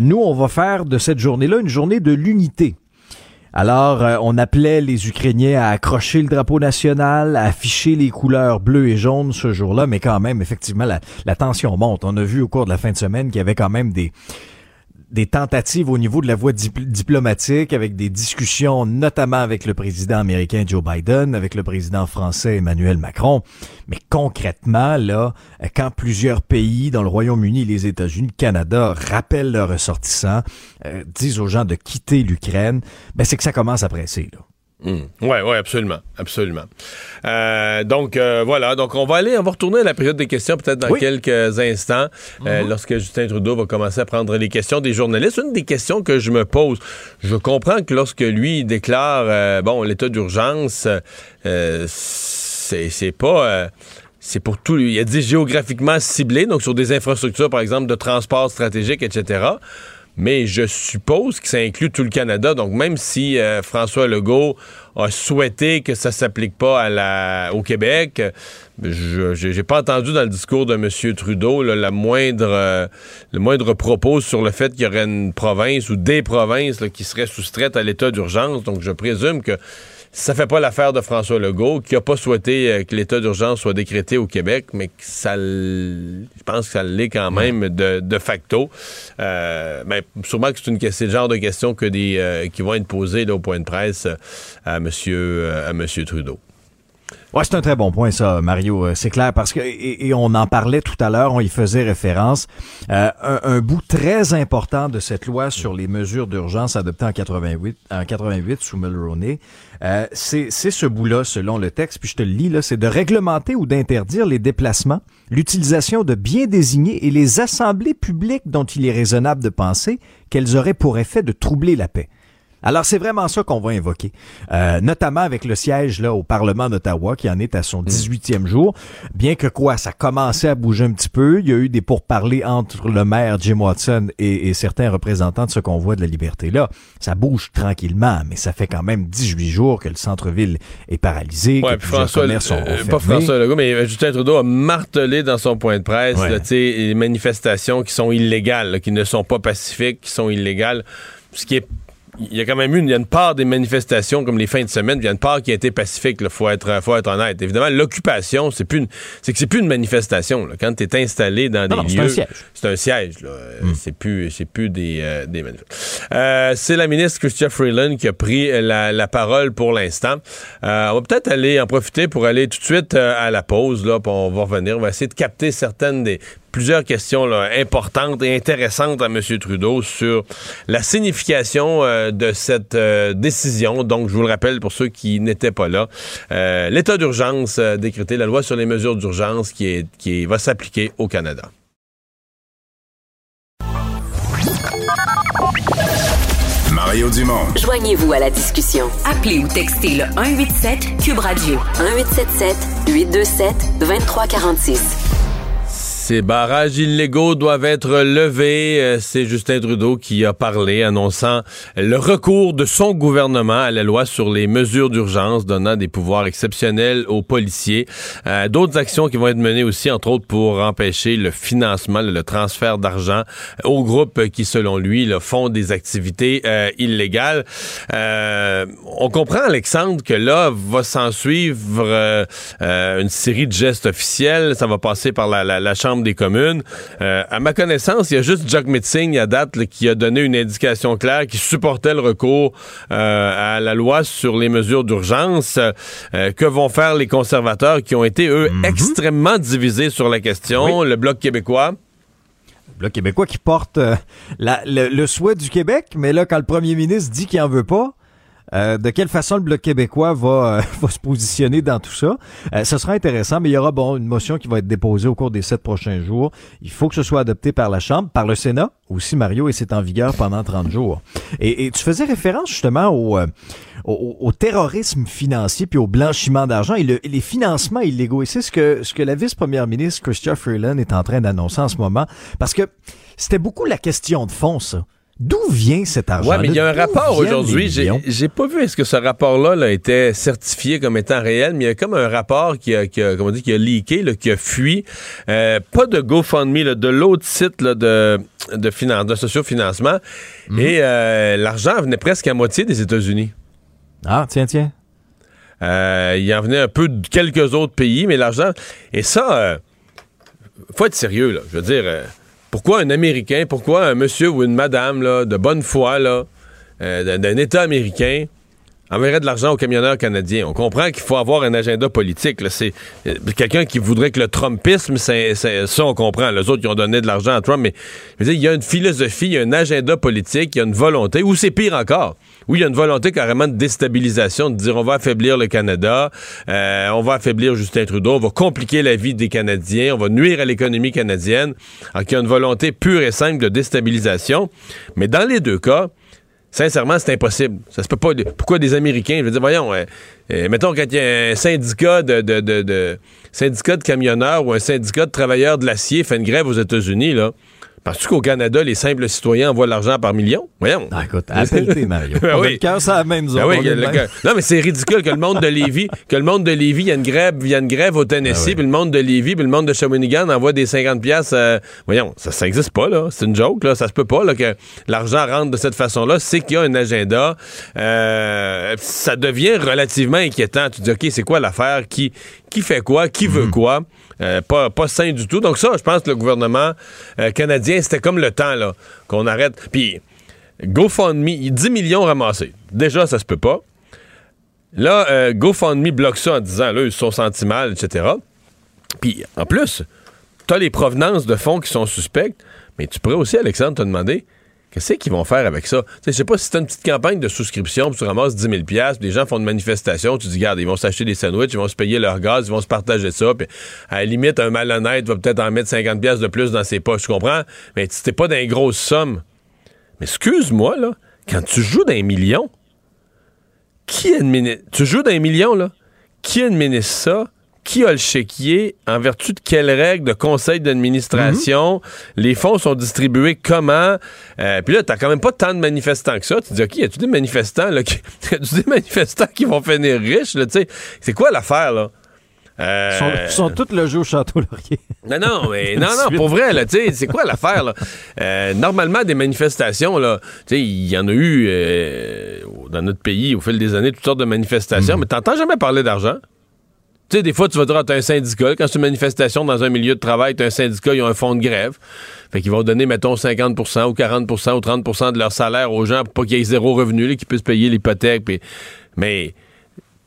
nous, on va faire de cette journée-là une journée de l'unité. Alors, on appelait les Ukrainiens à accrocher le drapeau national, à afficher les couleurs bleues et jaunes ce jour-là, mais quand même, effectivement, la, la tension monte. On a vu au cours de la fin de semaine qu'il y avait quand même des, des tentatives au niveau de la voie diplomatique, avec des discussions notamment avec le président américain Joe Biden, avec le président français Emmanuel Macron. Mais concrètement, là, quand plusieurs pays, dans le Royaume-Uni, les États-Unis, le Canada, rappellent leurs ressortissants, euh, disent aux gens de quitter l'Ukraine, ben c'est que ça commence à presser. Là. Oui. Ouais, ouais, absolument, absolument. Euh, donc euh, voilà, donc on va aller, on va retourner à la période des questions peut-être dans quelques instants, euh, mhm. lorsque Justin Trudeau va commencer à prendre les questions des journalistes. Une des questions que je me pose, je comprends que lorsque lui déclare bon l'état d'urgence, c'est pas c'est pour tout. Il a dit géographiquement ciblé, donc sur des infrastructures, par exemple, de transport stratégique, etc mais je suppose que ça inclut tout le Canada. Donc, même si euh, François Legault a souhaité que ça s'applique pas au Québec, je n'ai pas entendu dans le discours de M. Trudeau la moindre, euh, le moindre propos sur le fait qu'il y aurait une province ou des provinces qui seraient soustraites à l'état d'urgence. Donc, je présume que ça fait pas l'affaire de François Legault, qui a pas souhaité euh, que l'état d'urgence soit décrété au Québec, mais que ça, je pense que ça l'est quand même de, facto. Euh, mais sûrement que c'est une c'est le genre de questions que des euh, qui vont être posées au point de presse à Monsieur à Monsieur Trudeau. Ouais, c'est un très bon point, ça, Mario. Euh, c'est clair parce que et, on en parlait tout à l'heure, on y faisait référence. Euh, un, bout très important de cette loi sur les mesures d'urgence adoptée en 88, en 88 sous Mulroney, euh, c'est ce bout-là, selon le texte. Puis je te le lis là, c'est de réglementer ou d'interdire les déplacements, l'utilisation de biens désignés et les assemblées publiques dont il est raisonnable de penser qu'elles auraient pour effet de troubler la paix. Alors, c'est vraiment ça qu'on va invoquer, euh, notamment avec le siège là au Parlement d'Ottawa qui en est à son 18e mm. jour. Bien que quoi, ça commençait à bouger un petit peu. Il y a eu des pourparlers entre le maire Jim Watson et, certains représentants de ce convoi de la liberté là. Ça bouge tranquillement, mais ça fait quand même 18 jours que le centre-ville est paralysé, que François, commerces sont euh, Pas François Legault, mais euh, Justin Trudeau a martelé dans son point de presse les manifestations qui sont illégales, qui ne sont pas pacifiques, qui sont illégales. Ce qui est il y a quand même eu une, une, part des manifestations comme les fins de semaine, il y a une part qui a été pacifique, il faut être, faut être honnête. Évidemment, l'occupation, c'est plus c'est que c'est plus une manifestation. Là. Quand tu es installé dans des lieux, c'est un siège. Hmm. C'est plus, c'est plus des, euh, des manifestations. Euh, c'est la ministre Chrystia Freeland qui a pris la, la parole pour l'instant. Euh, on va peut-être aller en profiter pour aller tout de suite euh, à la pause. Là, puis on va revenir. On va essayer de capter certaines des plusieurs questions importantes et intéressantes à M. Trudeau sur la signification euh, de cette euh, décision. Donc, je vous le rappelle pour ceux qui n'étaient pas là, euh, l'état d'urgence décrété, la loi sur les mesures d'urgence qui, est, qui va s'appliquer au Canada. Mario Dumont. Joignez-vous à la discussion. Appelez ou textez le 187 Cube Radio 1877 827 2346. Ces barrages illégaux doivent être levés. Euh, c'est Justin Trudeau qui a parlé, annonçant le recours de son gouvernement à la loi sur les mesures d'urgence, donnant des pouvoirs exceptionnels aux policiers. Euh, d'autres actions qui vont être menées aussi, entre autres pour empêcher le financement, le transfert d'argent aux groupes qui, selon lui, font des activités euh, illégales. on comprend, Alexandre, que là va s'en suivre une série de gestes officiels. Ça va passer par la Chambre Des communes. Euh, à ma connaissance, il y a juste Jack Mitzing à date qui a donné une indication claire qui supportait le recours euh, à la loi sur les mesures d'urgence. Euh, que vont faire les conservateurs qui ont été, eux, mhm. extrêmement divisés sur la question? Le Bloc québécois? Le Bloc québécois qui porte le, le, souhait du Québec, mais là, quand le premier ministre dit qu'il en veut pas, euh, de quelle façon le Bloc québécois va, euh, va se positionner dans tout ça? Euh, ce sera intéressant, mais il y aura bon une motion qui va être déposée au cours des sept prochains jours. Il faut que ce soit adopté par la Chambre, par le Sénat aussi, Mario, et c'est en vigueur pendant 30 jours. Et, tu faisais référence justement au, au, terrorisme financier puis au blanchiment d'argent et, les financements illégaux. Et c'est ce que, ce que la vice-première ministre Christophe Freeland est en train d'annoncer en ce moment, parce que c'était beaucoup la question de fond, ça. D'où vient cet argent? Oui, mais il y a un rapport aujourd'hui? J'ai pas vu est-ce que ce rapport-là a été certifié comme étant réel, mais il y a comme un rapport qui a, qui a comment dit, qui a leaké, qui a fui. Euh, pas de GoFundMe, de l'autre site de, de, finance, de sociofinancement. Mhm. Et euh, l'argent venait presque à moitié des États-Unis. Ah, tiens, tiens. Euh, il en venait un peu de quelques autres pays, mais l'argent. Et ça, faut être sérieux, là. Je veux dire pourquoi un Américain, pourquoi un monsieur ou une madame de bonne foi euh, d'un État américain enverrait de l'argent aux camionneurs canadiens? On comprend qu'il faut avoir un agenda politique. C'est euh, quelqu'un qui voudrait que le Trumpisme, ça on comprend. Les autres qui ont donné de l'argent à Trump, mais il y a une philosophie, il y a un agenda politique, il y a une volonté, ou c'est pire encore. Oui, il y a une volonté carrément de déstabilisation, de dire on va affaiblir le Canada, euh, on va affaiblir Justin Trudeau, on va compliquer la vie des Canadiens, on va nuire à l'économie canadienne. Alors qu'il y a une volonté pure et simple de déstabilisation. Mais dans les deux cas, sincèrement, c'est impossible. Ça se peut pas. Pourquoi des Américains? Je veux dire, voyons, euh, euh, mettons quand il y a un syndicat de, de, de, syndicat de camionneurs ou un syndicat de travailleurs de l'acier fait une grève aux États-Unis, là. Parce qu'au Canada, les simples citoyens envoient l'argent par millions? Voyons. Ah, écoute, appelle Mario. ben oui. le ça même ben oui, Non, mais c'est ridicule que le monde de Lévis, que le monde de Lévis, il y a une grève, il y a une grève au Tennessee, ben puis le monde de Lévis, puis le monde de Shawinigan envoie des 50 pièces. Euh, voyons, ça, ça existe pas, là. C'est une joke, là. Ça se peut pas, là, que l'argent rentre de cette façon-là. C'est qu'il y a un agenda. Euh, ça devient relativement inquiétant. Tu dis, OK, c'est quoi l'affaire? Qui, qui fait quoi? Qui veut mhm. quoi? Euh, pas, sain du tout. Donc ça, je pense que le gouvernement euh, canadien, c'était comme le temps là qu'on arrête. Puis GoFundMe, 10 millions ramassés. Déjà, ça se peut pas. Là, euh, GoFundMe bloque ça en disant, là, ils se sont sentis mal, etc. Puis, en plus, tu as les provenances de fonds qui sont suspectes, mais tu pourrais aussi, Alexandre, te demander Qu'est-ce qu'ils vont faire avec ça? Je sais pas si c'est une petite campagne de souscription, puis tu ramasses 10 000 puis les gens font une manifestation, tu dis, regarde, ils vont s'acheter des sandwichs, ils vont se payer leur gaz, ils vont se partager ça, puis à la limite, un malhonnête va peut-être en mettre 50 de plus dans ses poches, tu comprends? Mais c'était pas dans grosse somme. Mais excuse-moi, là, quand tu joues d'un million, qui administre... Tu joues d'un million, là? Qui administre ça? Qui a le chéquier, en vertu de quelles règles de conseil d'administration, mhm. les fonds sont distribués comment? Euh, puis là, t'as quand même pas tant de manifestants que ça. Tu dis, OK, y a-tu des manifestants, là, qui, y a des manifestants qui vont finir riches, là, tu sais? C'est quoi l'affaire, là? Euh... Ils, sont, tous logés au Château Laurier. Non, non, mais non, non, pour vrai, là, tu sais, c'est quoi l'affaire, là? Euh, normalement, des manifestations, là, tu sais, il y en a eu euh, dans notre pays au fil des années, toutes sortes de manifestations, mhm. mais t'entends jamais parler d'argent. Tu sais, des fois, tu vas dire, ah, t'as un syndicat. Quand c'est une manifestation dans un milieu de travail, t'as un syndicat, ils ont un fonds de grève. Fait qu'ils vont donner, mettons, 50% ou 40% ou 30% de leur salaire aux gens pour pas qu'il y ait zéro revenu, qu'ils puissent payer l'hypothèque. Mais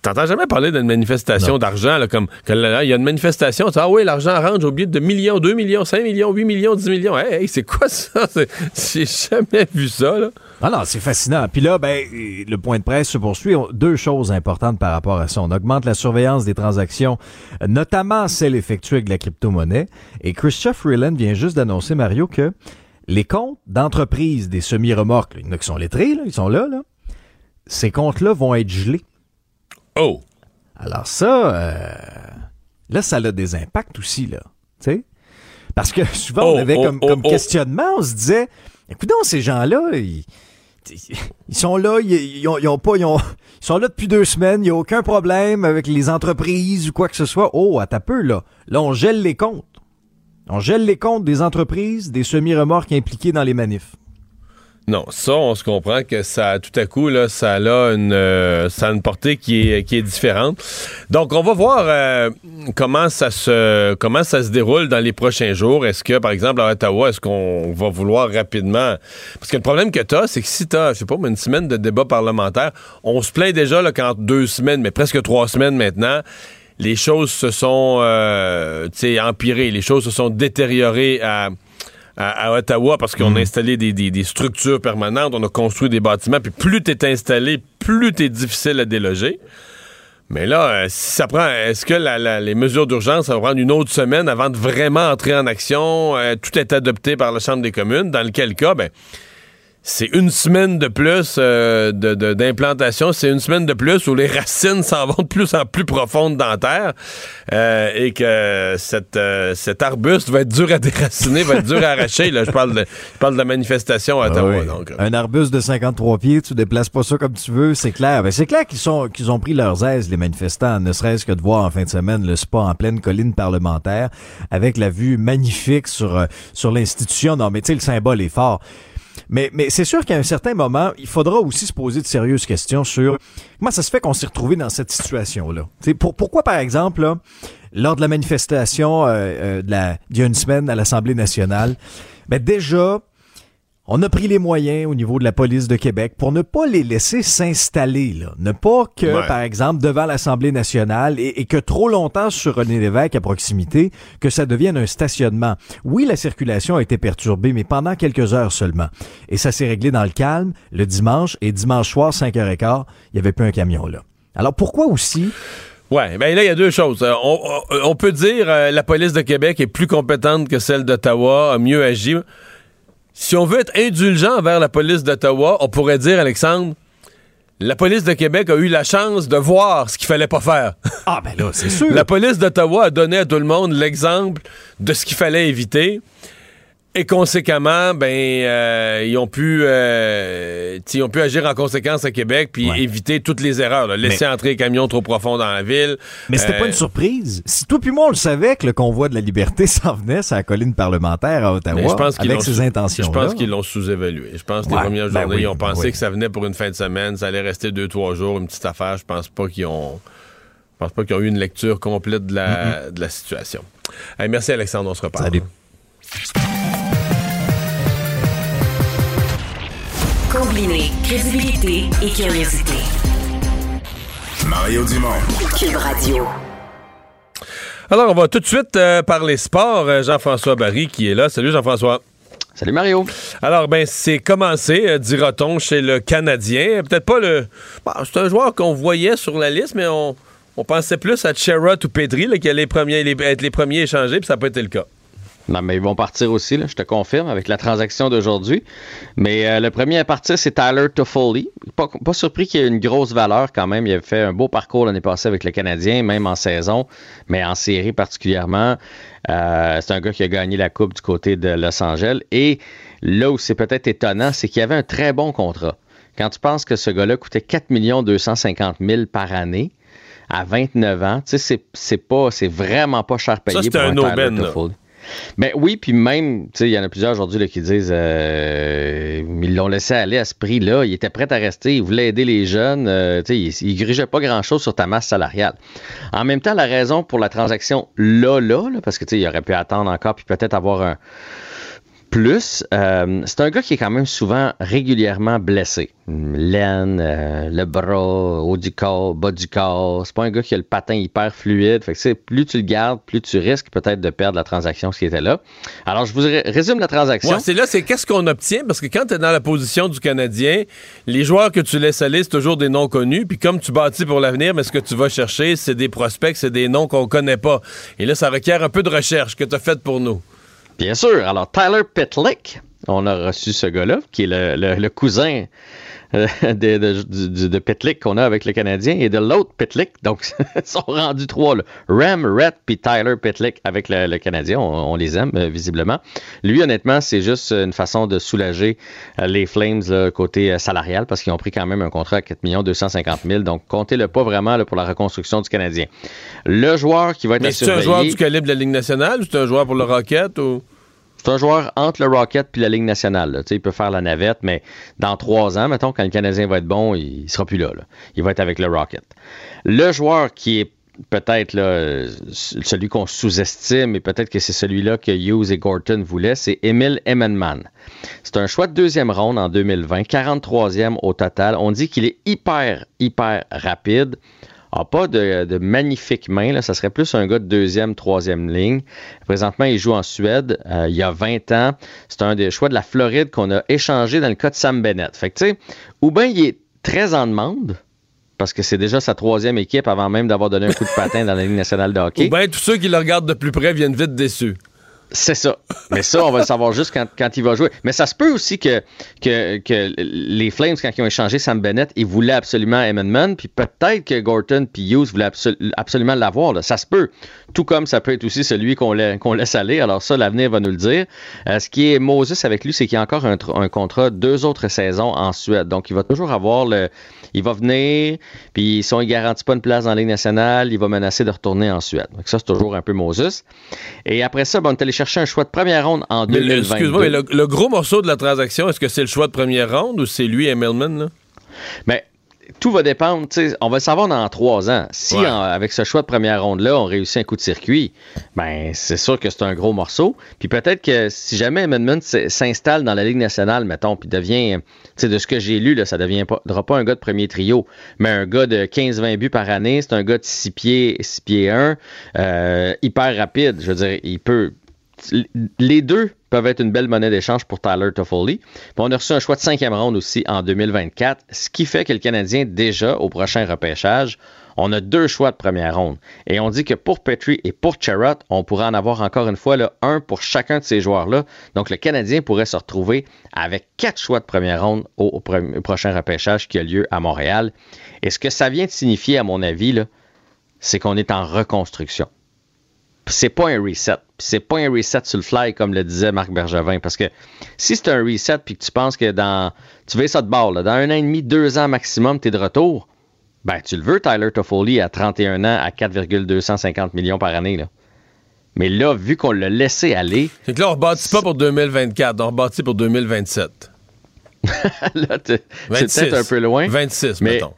T'entends jamais parler d'une manifestation d'argent, comme il y a une manifestation, tu ah oui, l'argent rentre, au oublié de millions, 2 millions, 5 millions, 8 millions, 10 millions. Hey, c'est quoi ça? J'ai jamais vu ça, là. Ah non, c'est fascinant. Puis là, ben, le point de presse se poursuit. Deux choses importantes par rapport à ça. On augmente la surveillance des transactions, notamment celles effectuées avec la crypto-monnaie. Et Christophe Freeland vient juste d'annoncer, Mario, que les comptes d'entreprise des semi-remorques, il y en a qui sont lettrés, là, ils sont là, là. Ces comptes-là vont être gelés. Oh! Alors ça, euh, là, ça a des impacts aussi, là. Parce que souvent, on oh, avait oh, comme, questionnement, on se disait, écoute, ces gens-là, ils, sont là, ils, ont, pas, ils, sont là depuis deux semaines, il n'y a aucun problème avec les entreprises ou quoi que ce soit. Oh, à ta peu, là. Là, on gèle les comptes. On gèle les comptes des entreprises, des semi-remorques impliqués dans les manifs. Non, ça, on se comprend que ça, tout à coup, là, ça a une, euh, ça a une portée qui est, qui est différente. Donc, on va voir euh, comment ça se, comment ça se déroule dans les prochains jours. Est-ce que, par exemple, à Ottawa, est-ce qu'on va vouloir rapidement, parce que le problème que tu as, c'est que si tu as, je sais pas, une semaine de débat parlementaire, on se plaint déjà là, qu'en deux semaines, mais presque trois semaines maintenant, les choses se sont, euh, empirées, les choses se sont détériorées à à, Ottawa parce qu'on a mm. installé des, structures permanentes, on a construit des bâtiments, puis plus tu es installé, plus tu es difficile à déloger. Mais là, euh, si ça prend, est-ce que les mesures d'urgence, ça va prendre une autre semaine avant de vraiment entrer en action? Euh, tout est adopté par la Chambre des communes, dans lequel cas, ben, c'est une semaine de plus euh, d'implantation, c'est une semaine de plus où les racines s'en vont de plus en plus profondes dans la terre euh, et que cette, euh, cet arbuste va être dur à déraciner, va être dur à arracher. Là, je parle de, je parle de manifestation à ah Ottawa. donc, Un arbuste de 53 pieds, tu déplaces pas ça comme tu veux, c'est clair. Ben, c'est clair qu'ils sont qu'ils ont pris leurs aises, les manifestants, ne serait-ce que de voir en fin de semaine le spa en pleine colline parlementaire avec la vue magnifique sur, sur l'institution. Non, mais tu sais, le symbole est fort. Mais, mais c'est sûr qu'à un certain moment, il faudra aussi se poser de sérieuses questions sur comment ça se fait qu'on s'est retrouvé dans cette situation-là. Pour, pourquoi, par exemple, lors de la manifestation euh, euh, d'il y a une semaine à l'Assemblée nationale, ben déjà, on a pris les moyens au niveau de la police de Québec pour ne pas les laisser s'installer, là. Ne pas que, par exemple, devant l'Assemblée nationale et, que trop longtemps sur René Lévesque à proximité, que ça devienne un stationnement. Oui, la circulation a été perturbée, mais pendant quelques heures seulement. Et ça s'est réglé dans le calme le dimanche et dimanche soir, 5h15, il n'y avait plus un camion là. Alors pourquoi aussi? Ouais, ben là, il y a deux choses. Euh, on, peut dire euh, la police de Québec est plus compétente que celle d'Ottawa, a mieux agi. Si on veut être indulgent envers la police d'Ottawa, on pourrait dire, Alexandre, la police de Québec a eu la chance de voir ce qu'il fallait pas faire. Ah ben là, c'est sûr. la police d'Ottawa a donné à tout le monde l'exemple de ce qu'il fallait éviter. Et conséquemment, ben euh, ils ont pu euh, ils ont pu agir en conséquence à Québec puis éviter toutes les erreurs. Laisser entrer les camions trop profonds dans la ville. Mais c'était pas une euh, surprise. Si toi puis moi on le savait que le convoi de la liberté s'en venait sur la colline parlementaire à Ottawa avec ses intentions. Je pense qu'ils l'ont sous-évalué. Je pense que les premières ben journées, ils ont pensé que ça venait pour une fin de semaine, ça allait rester deux trois jours, une petite affaire. Je pense pas qu'ils ont je pense pas qu'ils ont eu une lecture complète de la, de la situation. merci Alexandre, on se reparle. Salut. Combiner crédibilité et curiosité. Mario Dumont. Cube Radio. Alors, on va tout de suite euh, parler sport. Euh, Jean-François Barry qui est là. Salut Jean-François. Salut Mario. Alors, ben, c'est commencé, euh, dira-t-on, chez le Canadien. Peut-être pas le. c'est un joueur qu'on voyait sur la liste, mais on, pensait plus à Chera ou Pedri, qui allait premiers, être les premiers échangés, puis ça n'a pas été le cas. Non, mais ils vont partir aussi, là, je te confirme, avec la transaction d'aujourd'hui. Mais euh, le premier à partir, c'est Tyler Toffoli. Pas, pas surpris qu'il ait une grosse valeur quand même. Il a fait un beau parcours l'année passée avec le Canadien, même en saison, mais en série particulièrement. Euh, c'est un gars qui a gagné la Coupe du côté de Los Angeles. Et là où c'est peut-être étonnant, c'est qu'il avait un très bon contrat. Quand tu penses que ce gars-là coûtait 4 250 000 par année, à 29 ans, tu sais, c'est pas, c'est vraiment pas cher payé Ça, pour un, un Tyler Mais oui, puis même, tu sais, il y en a plusieurs aujourd'hui qui disent euh, ils l'ont laissé aller à ce prix-là. Il était prêt à rester, il voulait aider les jeunes. Euh, tu sais, il, ne pas grand-chose sur ta masse salariale. En même temps, la raison pour la transaction là, là, là parce que tu sais, il aurait pu attendre encore puis peut-être avoir un plus, euh, c'est un gars qui est quand même souvent régulièrement blessé. Laine, euh, le bras, haut du corps, bas corps. C'est pas un gars qui a le patin hyper fluide. Fait que plus tu le gardes, plus tu risques peut-être de perdre la transaction qui était là. Alors, je vous résume la transaction. c'est là, c'est qu'est-ce qu'on obtient? Parce que quand tu es dans la position du Canadien, les joueurs que tu laisses aller, c'est toujours des noms connus. Puis comme tu bâtis pour l'avenir, mais ce que tu vas chercher, c'est des prospects, c'est des noms qu'on connaît pas. Et là, ça requiert un peu de recherche que tu as faite pour nous. Bien sûr. Alors, Tyler Pitlick, on a reçu ce gars-là, qui est le, cousin euh, de, de, Pitlick qu'on a avec le Canadien et de l'autre Pitlick. Donc, ils sont rendus trois. Là. Ram, Rhett puis Tyler Pitlick avec le, Canadien. On, les aime, euh, visiblement. Lui, honnêtement, c'est juste une façon de soulager euh, les Flames côté salarial parce qu'ils ont pris quand même un contrat à 4 250 000. Donc, comptez-le pas vraiment pour la reconstruction du Canadien. Le joueur qui va être Mais c'est un joueur du calibre de la Ligue nationale ou c'est un joueur pour le Rocket ou... C'est un joueur entre le Rocket puis la Ligue nationale. Il peut faire la navette, mais dans trois ans, mettons, quand le Canadien va être bon, il, ne sera plus là, Il va être avec le Rocket. Le joueur qui est peut-être celui qu'on sous-estime, et peut-être que c'est celui-là que Hughes et Gorton voulaient, c'est Emil Emmenman. C'est un choix de deuxième ronde en 2020, 43e au total. On dit qu'il est hyper, hyper rapide n'a pas de, magnifiques mains. Là. Ça serait plus un gars de deuxième, troisième ligne. Présentement, il joue en Suède. Euh, il y a 20 ans. C'est un des choix de la Floride qu'on a échangé dans le cas de Sam Bennett. Fait ou bien il est très en demande, parce que c'est déjà sa troisième équipe avant même d'avoir donné un coup de patin dans la Ligue nationale de hockey. Ou bien tous ceux qui le regardent de plus près viennent vite déçus. C'est ça. Mais ça, on va le savoir juste quand, il va jouer. Mais ça se peut aussi que, que, les Flames, quand ils ont échangé Sam Bennett, ils voulaient absolument Emmenman, puis peut-être que Gorton puis Hughes voulaient absolument l'avoir. Ça se peut. Tout comme ça peut être aussi celui qu'on laisse aller. Alors ça, l'avenir va nous le dire. Euh, ce qui est Moses avec lui, c'est qu'il a encore un, contrat deux autres saisons en Suède. Donc, il va toujours avoir le... Il va venir, puis si on ne garantit pas une place dans la Ligue nationale, il va menacer de retourner en Suède. Donc ça, c'est toujours un peu Moses. Et après ça, on est allé chercher un choix de première ronde en 2020. Excuse-moi, mais le, gros morceau de la transaction, est-ce que c'est le choix de première ronde ou c'est lui et Millman? Là? Mais tout va dépendre. On va le savoir dans trois ans. Si, avec ce choix de première ronde-là, on réussit un coup de circuit, ben c'est sûr que c'est un gros morceau. Puis peut-être que si jamais Amendment s'installe dans la Ligue nationale, mettons, puis devient, de ce que j'ai lu, là, ça ne deviendra pas un gars de premier trio, mais un gars de 15-20 buts par année. C'est un gars de 6 pieds, 6 pieds 1, euh, hyper rapide. Je veux dire, il peut les deux peuvent être une belle monnaie d'échange pour Tyler Toffoli. On a reçu un choix de cinquième ronde aussi en 2024, ce qui fait que le Canadien, déjà au prochain repêchage, on a deux choix de première ronde. Et on dit que pour Petrie et pour Charrot, on pourrait en avoir encore une fois là, un pour chacun de ces joueurs-là. Donc le Canadien pourrait se retrouver avec quatre choix de première ronde au, prochain repêchage qui a lieu à Montréal. Et ce que ça vient de signifier, à mon avis, c'est qu'on est en reconstruction c'est pas un reset. C'est pas un reset sur le fly, comme le disait Marc Bergevin. Parce que si c'est un reset puis que tu penses que dans. Tu veux ça de bord, dans un an et demi, deux ans maximum, tu es de retour, ben tu le veux, Tyler Toffoli, à 31 ans, à 4,250 millions par année. Là. Mais là, vu qu'on l'a laissé aller. C'est que là, on rebâtit pas pour 2024, on rebâtit pour 2027. là, c'est peut-être un peu loin. 26, mais, mettons.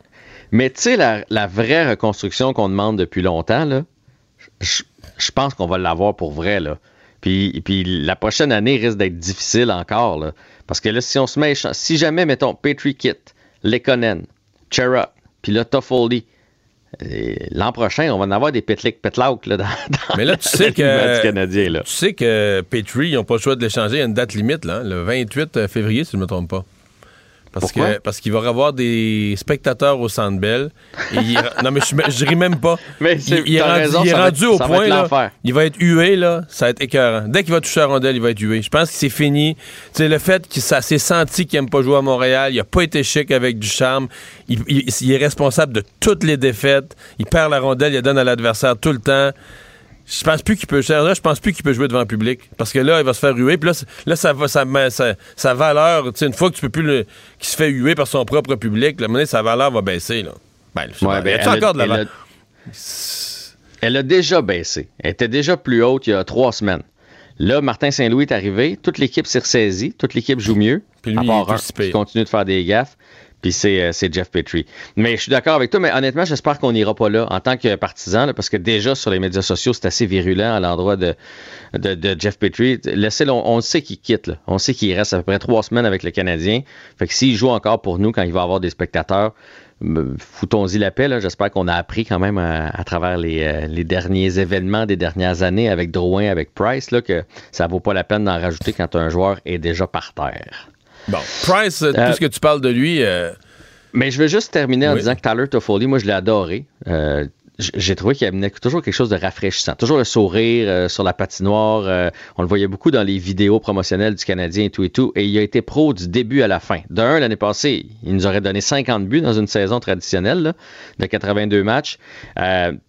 Mais tu sais, la, la, vraie reconstruction qu'on demande depuis longtemps, là, je, je pense qu'on va l'avoir pour vrai. Là. Puis, puis la prochaine année risque d'être difficile encore. Là, parce que là, si on se met, si jamais, mettons, Petri Kit, Lekonen, Chera, puis là, Toffoli, euh, L'an prochain, on va en avoir des petlauk là, dans, dans Mais là, tu sais que, Canadien, là. Tu sais que Petri, ils n'ont pas le choix de l'échanger. Il y a une date limite, là, le 28 février, si je ne me trompe pas. Parce que parce qu'il va y avoir des spectateurs au Centre Bell. non mais je, je ris même pas. Mais il, est rendu, au point là. Il va être hué là, ça va être écœurant. Dès qu'il va toucher la rondelle, il va être hué. Je pense que c'est fini. C'est le fait qu'il s'est senti qu'il aime pas jouer à Montréal, il a pas été chic avec du charme. Il, il est responsable de toutes les défaites. Il perd la rondelle, il la donne à l'adversaire tout le temps. Je pense plus qu'il peut là, je pense plus qu'il peut jouer devant le public parce que là il va se faire huer puis là, là ça va sa, sa, valeur, une fois que tu peux plus qu'il se fait huer par son propre public, la sa valeur va baisser là. Ben, ouais, ben, encore de la elle, a, déjà baissé. Elle était déjà plus haute il y a trois semaines. Là, Martin Saint-Louis est arrivé, toute l'équipe s'est ressaisie, toute l'équipe joue mieux, puis lui, à part il continue de faire des gaffes. Puis euh, c'est, Jeff Petrie. Mais je suis d'accord avec toi, mais honnêtement, j'espère qu'on n'ira pas là en tant que partisan, parce que déjà sur les médias sociaux, c'est assez virulent à l'endroit de, de, Jeff Petrie. Laissez, on, on sait qu'il quitte. Là. On sait qu'il reste à peu près trois semaines avec le Canadien. Fait que s'il joue encore pour nous quand il va avoir des spectateurs, foutons-y la paix. J'espère qu'on a appris quand même à, travers les, euh, les, derniers événements des dernières années avec Drouin, avec Price, là, que ça vaut pas la peine d'en rajouter quand un joueur est déjà par terre. Bon, Price, euh, tout ce que tu parles de lui. Euh, Mais je veux juste terminer en disant que Tyler Toffoli, moi, je l'ai adoré. Euh, j'ai trouvé qu'il amenait toujours quelque chose de rafraîchissant. Toujours le sourire sur la patinoire. on le voyait beaucoup dans les vidéos promotionnelles du Canadien et tout et tout. Et il a été pro du début à la fin. D'un, l'année passée, il nous aurait donné 50 buts dans une saison traditionnelle de 82 matchs.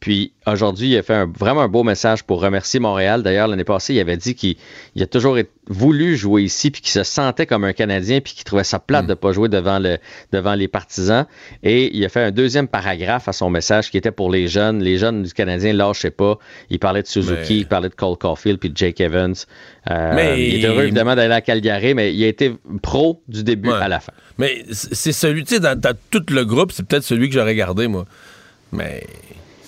puis aujourd'hui, il a fait vraiment un beau message pour remercier Montréal. D'ailleurs, l'année passée, il avait dit qu'il a toujours voulu jouer ici, puis qu'il se sentait comme un Canadien, puis qu'il trouvait ça plate mm. de ne pas jouer devant, le, devant les partisans. Et il a fait un deuxième paragraphe à son message qui était pour les jeunes. Les jeunes du Canadien ne lâchaient pas. Il parlait de Suzuki, il parlait de Cole Caulfield, puis de Jake Evans. Euh, mais... Il est heureux, évidemment, d'aller à Calgary, mais il a été pro du début à la fin. Mais c'est celui, tu sais, dans, dans, tout le groupe, c'est peut-être celui que j'aurais gardé, moi. Mais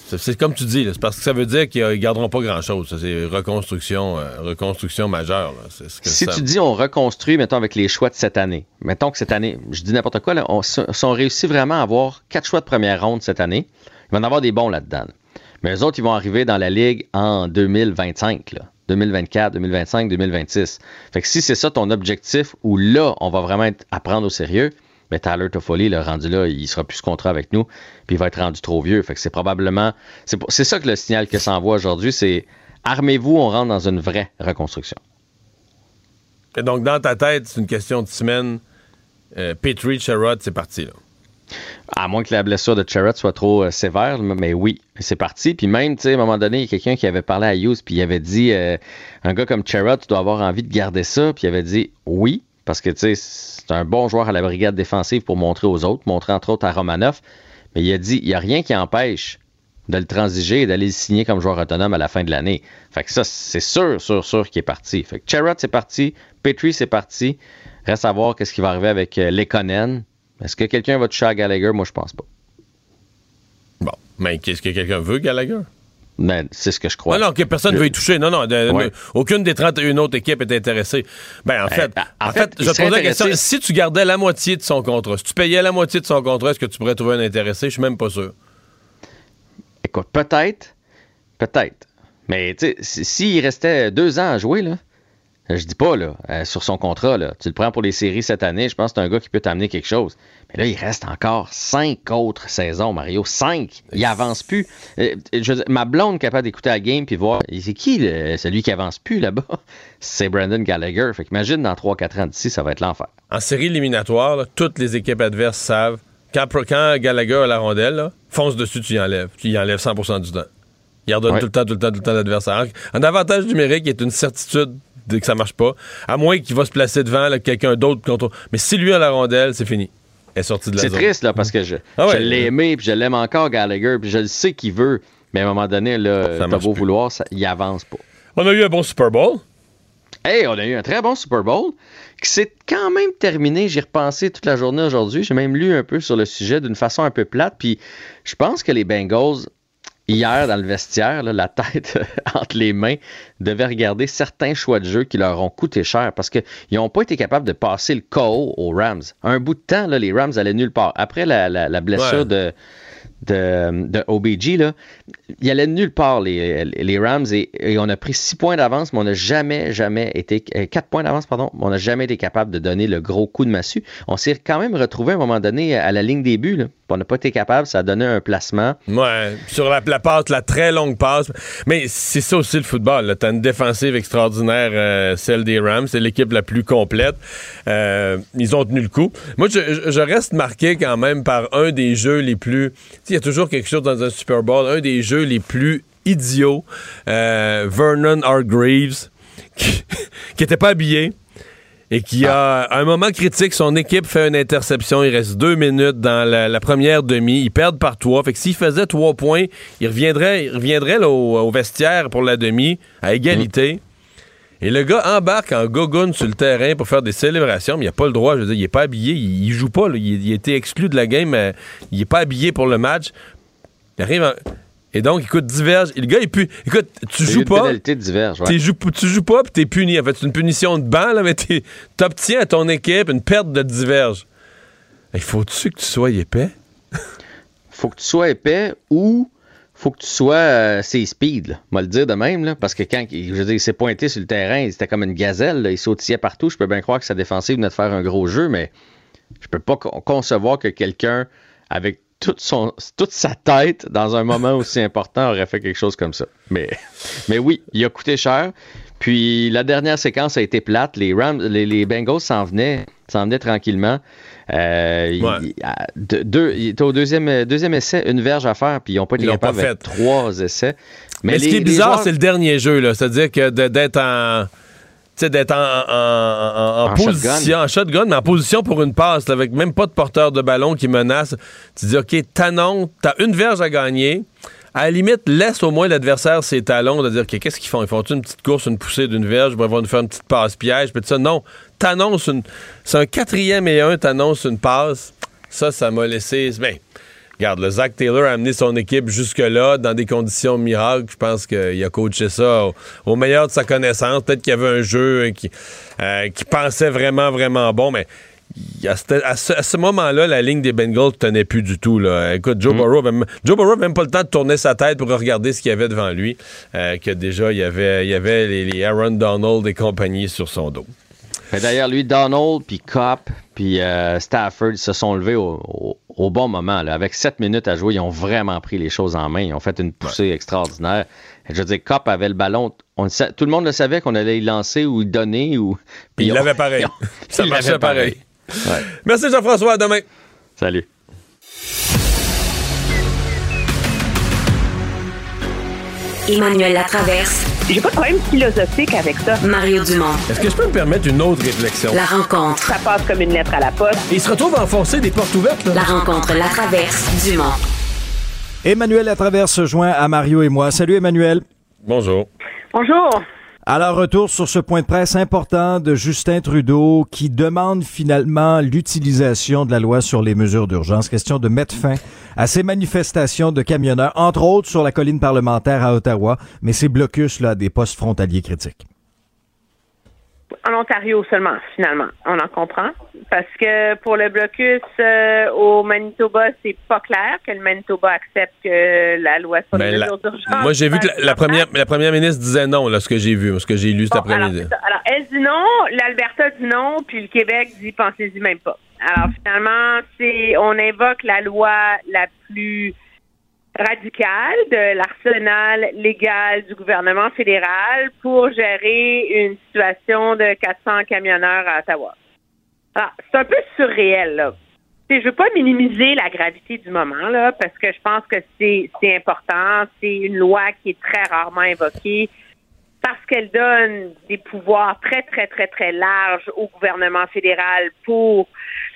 c'est comme tu dis, c'est parce que ça veut dire qu'ils ne garderont pas grand-chose. C'est reconstruction, euh, reconstruction majeure. si tu dis on reconstruit, mettons, avec les choix de cette année, mettons que cette année, je dis n'importe quoi, là, on, si on réussit vraiment à avoir quatre choix de première ronde cette année, il va en avoir des bons là-dedans. Mais les autres, ils vont arriver dans la Ligue en 2025, là. 2024, 2025, 2026. Fait que si c'est ça ton objectif, où là, on va vraiment être à prendre au sérieux, mais Tyler Toffoli, le rendu là, il sera plus contrat avec nous, puis il va être rendu trop vieux. Fait que c'est probablement. C'est ça que le signal que ça envoie aujourd'hui, c'est armez-vous, on rentre dans une vraie reconstruction. Et donc, dans ta tête, c'est une question de semaine. Euh, Petrie, Sherrod, c'est parti, là. À moins que la blessure de Sherrod soit trop euh, sévère, mais oui, c'est parti. Puis même, tu sais, à un moment donné, il y a quelqu'un qui avait parlé à Hughes, puis il avait dit euh, un gars comme Sherrod, tu dois avoir envie de garder ça. Puis il avait dit oui, parce que, tu sais, c'est un bon joueur à la brigade défensive pour montrer aux autres, montrer entre autres à Romanoff. Mais il a dit, il n'y a rien qui empêche de le transiger et d'aller le signer comme joueur autonome à la fin de l'année. Fait que ça, c'est sûr, sûr, sûr qu'il est parti. Fait que Cherrod, c'est parti. Petrie, c'est parti. Reste à voir qu'est-ce qui va arriver avec euh, Lekonen. Est-ce que quelqu'un va toucher à Gallagher? Moi, je pense pas. Bon. Mais qu'est-ce que quelqu'un veut, Gallagher? Ben, c'est ce que je crois. Non, non, que personne ne veut y toucher. Non, non, aucune des 31 autres équipes est intéressée. Ben, en ben, fait, en, fait, je pose la question, si tu gardais la moitié de son contrat, si tu payais la moitié de son contrat, est-ce que tu pourrais trouver un intéressé? Je suis même pas sûr. Écoute, peut-être, peut-être. Mais, tu sais, s'il restait deux ans à jouer, là, je dis pas, là, euh, sur son contrat, là, tu le prends pour les séries cette année, je pense que c'est un gars qui peut t'amener quelque chose. Mais là, il reste encore cinq autres saisons, Mario. Cinq. Il avance plus. Euh, ma blonde capable d'écouter la game puis voir, c'est qui celui qui avance plus là-bas? C'est Brandon Gallagher. Fait qu'imagine dans 3-4 ans d'ici, ça va être l'enfer. En série éliminatoire, toutes les équipes adverses savent quand, quand Gallagher a la rondelle, fonce dessus, tu y enlèves. Tu y enlèves 100% du temps. Il redonne tout le temps, tout le temps, tout le temps l'adversaire. Un avantage numérique est une certitude que ça marche pas. À moins qu'il va se placer devant quelqu'un d'autre contre. Mais si lui a la rondelle, c'est fini. Elle est sortie de la C'est triste, là, parce que je, ah je l'ai aimé, puis je l'aime encore, Gallagher, puis je le sais qu'il veut. Mais à un moment donné, là, t'as beau vouloir, ça, il avance pas. On a eu un bon Super Bowl. Hey, on a eu un très bon Super Bowl qui s'est quand même terminé. J'y repensé toute la journée aujourd'hui. J'ai même lu un peu sur le sujet d'une façon un peu plate. Puis je pense que les Bengals hier dans le vestiaire, la tête entre les mains, devait regarder certains choix de jeu qui leur ont coûté cher parce qu'ils n'ont pas été capables de passer le KO aux Rams. Un bout de temps, là, les Rams allaient nulle part. Après la, blessure de de, de OBG, là, il allait nulle part, les, les Rams, et, on a pris six points d'avance, mais on n'a jamais, jamais été, euh, quatre points d'avance, pardon, mais on n'a jamais été capable de donner le gros coup de massue. On s'est quand même retrouvé à un moment donné à la ligne des buts, là. On n'a pas été capable, ça a donné un placement. Ouais, sur la, passe, la très longue passe. Mais c'est ça aussi le football. Tu as une défensive extraordinaire, euh, celle des Rams. C'est l'équipe la plus complète. Euh, ils ont tenu le coup. Moi, je, je, reste marqué quand même par un des jeux les plus. Il y a toujours quelque chose dans un Super Bowl. Un des jeux les plus idiots. Euh, Vernon Hargreaves, qui n'était pas habillé et qui a, à un moment critique, son équipe fait une interception. Il reste deux minutes dans la, première demi. Ils perdent par trois. Fait que s'il faisait trois points, il reviendrait, il reviendrait au, vestiaire pour la demi à égalité. Et le gars embarque en gogoune sur le terrain pour faire des célébrations, mais il n'a pas le droit. Je veux dire, il n'est pas habillé. Il, joue pas. Il, a été exclu de la game. Mais il n'est pas habillé pour le match. Il arrive en... Et donc, écoute, diverge. Et le gars, il pue. Écoute, tu joues pas. Pénalité diverge, ouais. joues, tu joues pas, puis t'es puni. En fait, c'est une punition de banc, là, mais t'obtiens à ton équipe une perte de diverge. Il faut-tu que tu sois épais? faut que tu sois épais ou faut que tu sois euh, c'est speed, là. Moi le dire de même, là, parce que quand je veux dire, il s'est pointé sur le terrain, il était comme une gazelle, il sautillait partout. Je peux bien croire que sa défensive venait de faire un gros jeu, mais je peux pas concevoir que quelqu'un avec toute, son, toute sa tête dans un moment aussi important aurait fait quelque chose comme ça. Mais, mais oui, il a coûté cher. Puis la dernière séquence a été plate. Les Rams, les, Bengals s'en venaient, s'en venaient tranquillement. Euh, il, deux, était au deuxième, deuxième essai, une verge à faire, puis ils n'ont pas été capables trois essais. Mais, ce qui est bizarre, c'est le dernier jeu, là. C'est-à-dire que d'être en d'être en, en, position, en shotgun, mais en position pour une passe, avec même pas de porteur de ballon qui menace. Tu dis, OK, t'annonces, t'as une verge à gagner. À la limite, laisse au moins l'adversaire ses talons de dire, qu'est-ce qu'ils font? Ils font une petite course, une poussée d'une verge, ils vont nous faire une petite passe piège, puis ça. Non, t'annonces une. C'est un quatrième et un, t'annonces une passe. Ça, ça m'a laissé. Ben, Regarde, le Zach Taylor a amené son équipe jusque-là dans des conditions miracles. Je pense qu'il a coaché ça au, meilleur de sa connaissance. Peut-être qu'il y avait un jeu qui, euh, qui pensait vraiment, vraiment bon, mais à ce, moment-là, la ligne des Bengals tenait plus du tout. Là. Écoute, Joe, mm. Burrow Joe même pas le temps de tourner sa tête pour regarder ce qu'il y avait devant lui. Euh, que déjà, il y avait, il y avait les, Aaron Donald et compagnie sur son dos. D'ailleurs, lui, Donald, puis Cop, puis euh, Stafford se sont levés au, bon moment. Avec sept minutes à jouer, ils ont vraiment pris les choses en main. Ils ont fait une poussée extraordinaire. Je veux dire, Cop avait le ballon. On, tout le monde le savait qu'on allait y lancer ou y donner. Ou, puis il l'avait pareil. Ça marchait pareil. Merci Jean-François. À demain. Salut. Emmanuel Latraverse. J'ai pas de problème philosophique avec ça. Mario Dumont. Est-ce que je peux me permettre une autre réflexion? La rencontre. Ça passe comme une lettre à la poste. il se retrouve à enfoncer des portes ouvertes. Là. La rencontre, la traverse, Dumont. Emmanuel Latraverse se joint à Mario et moi. Salut Emmanuel. Bonjour. Bonjour. Alors, retour sur ce point de presse important de Justin Trudeau qui demande finalement l'utilisation de la loi sur les mesures d'urgence. Question de mettre fin à ces manifestations de camionneurs, entre autres sur la colline parlementaire à Ottawa, mais ces blocus là des postes frontaliers critiques en Ontario seulement, finalement. On en comprend. Parce que pour le blocus euh, au Manitoba, c'est pas clair que le Manitoba accepte que la loi sur les mesures d'urgence. Moi, j'ai vu que la, première, la première ministre disait non, là, ce que j'ai vu, ce que j'ai lu cet après-midi. Alors, elle dit non, l'Alberta dit non, puis le Québec dit pensez-y même pas. Alors, finalement, c'est on invoque la loi la plus radical de l'arsenal légal du gouvernement fédéral pour gérer une situation de 400 camionneurs à Ottawa. Ah, c'est un peu surréel, là. Je veux pas minimiser la gravité du moment, là, parce que je pense que c'est, c'est important. C'est une loi qui est très rarement invoquée parce qu'elle donne des pouvoirs très, très, très, très larges au gouvernement fédéral pour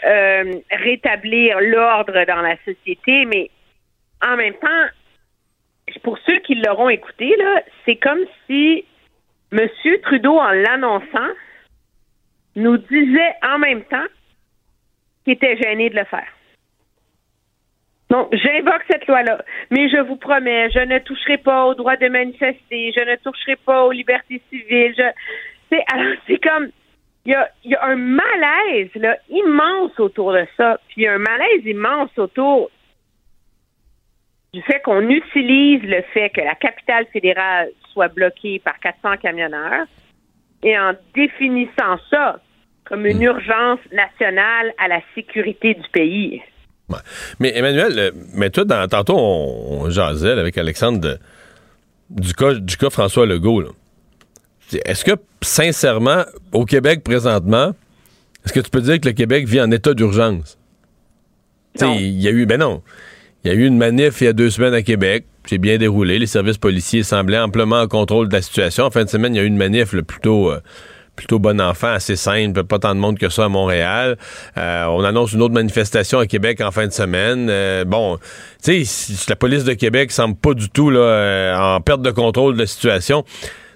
euh, rétablir l'ordre dans la société, mais en même temps, pour ceux qui l'auront écouté, c'est comme si M. Trudeau, en l'annonçant, nous disait en même temps qu'il était gêné de le faire. Donc, j'invoque cette loi-là, mais je vous promets, je ne toucherai pas au droit de manifester, je ne toucherai pas aux libertés civiles. c'est, alors, c'est comme, il y a, y a un malaise là, immense autour de ça, puis un malaise immense autour du fait qu'on utilise le fait que la capitale fédérale soit bloquée par 400 camionneurs et en définissant ça comme une hmm. urgence nationale à la sécurité du pays. Mais Emmanuel, euh, mais toi, dans, tantôt, on, jasait avec Alexandre du, cas, du cas François Legault. Est-ce que, sincèrement, au Québec présentement, est-ce que tu peux dire que le Québec vit en état d'urgence? Il y a eu, ben non. Il y a eu une manif il y a deux semaines à Québec. C'est bien déroulé. Les services policiers semblaient amplement en contrôle de la situation. En fin de semaine, il y a eu une manif plutôt... Euh, plutôt bon enfant, assez simple, pas tant de monde que ça à Montréal. Euh, on annonce une autre manifestation à Québec en fin de semaine. Euh, bon, tu sais, la police de Québec semble pas du tout là, en perte de contrôle de la situation.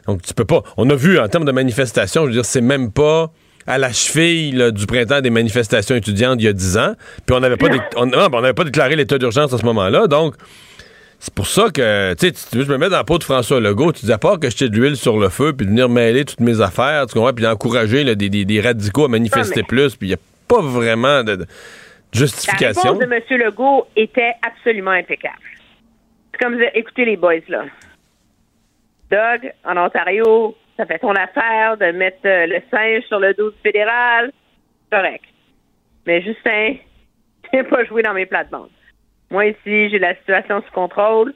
Donc, tu peux pas. On a vu en termes de manifestation, je veux dire, c'est même pas à la cheville du printemps des manifestations étudiantes il y a dix ans. Puis on n'avait pas, on, pas déclaré l'état d'urgence à ce moment-là. Donc, c'est pour ça que, tu sais, je me mets dans la peau de François Legault. Tu dis, à part que jeter de l'huile sur le feu, puis de venir mêler toutes mes affaires, tu comprends, puis d'encourager des, radicaux à manifester plus, puis il n'y a pas vraiment de, justification. La réponse de M. Legault était absolument impeccable. C'est comme, écoutez les boys, là. Doug, en Ontario, ça fait ton affaire de mettre euh, le singe sur le dos du fédéral. Correct. Mais Justin, tu pas joué dans mes plates-bandes. Moi, ici, j'ai la situation sous contrôle.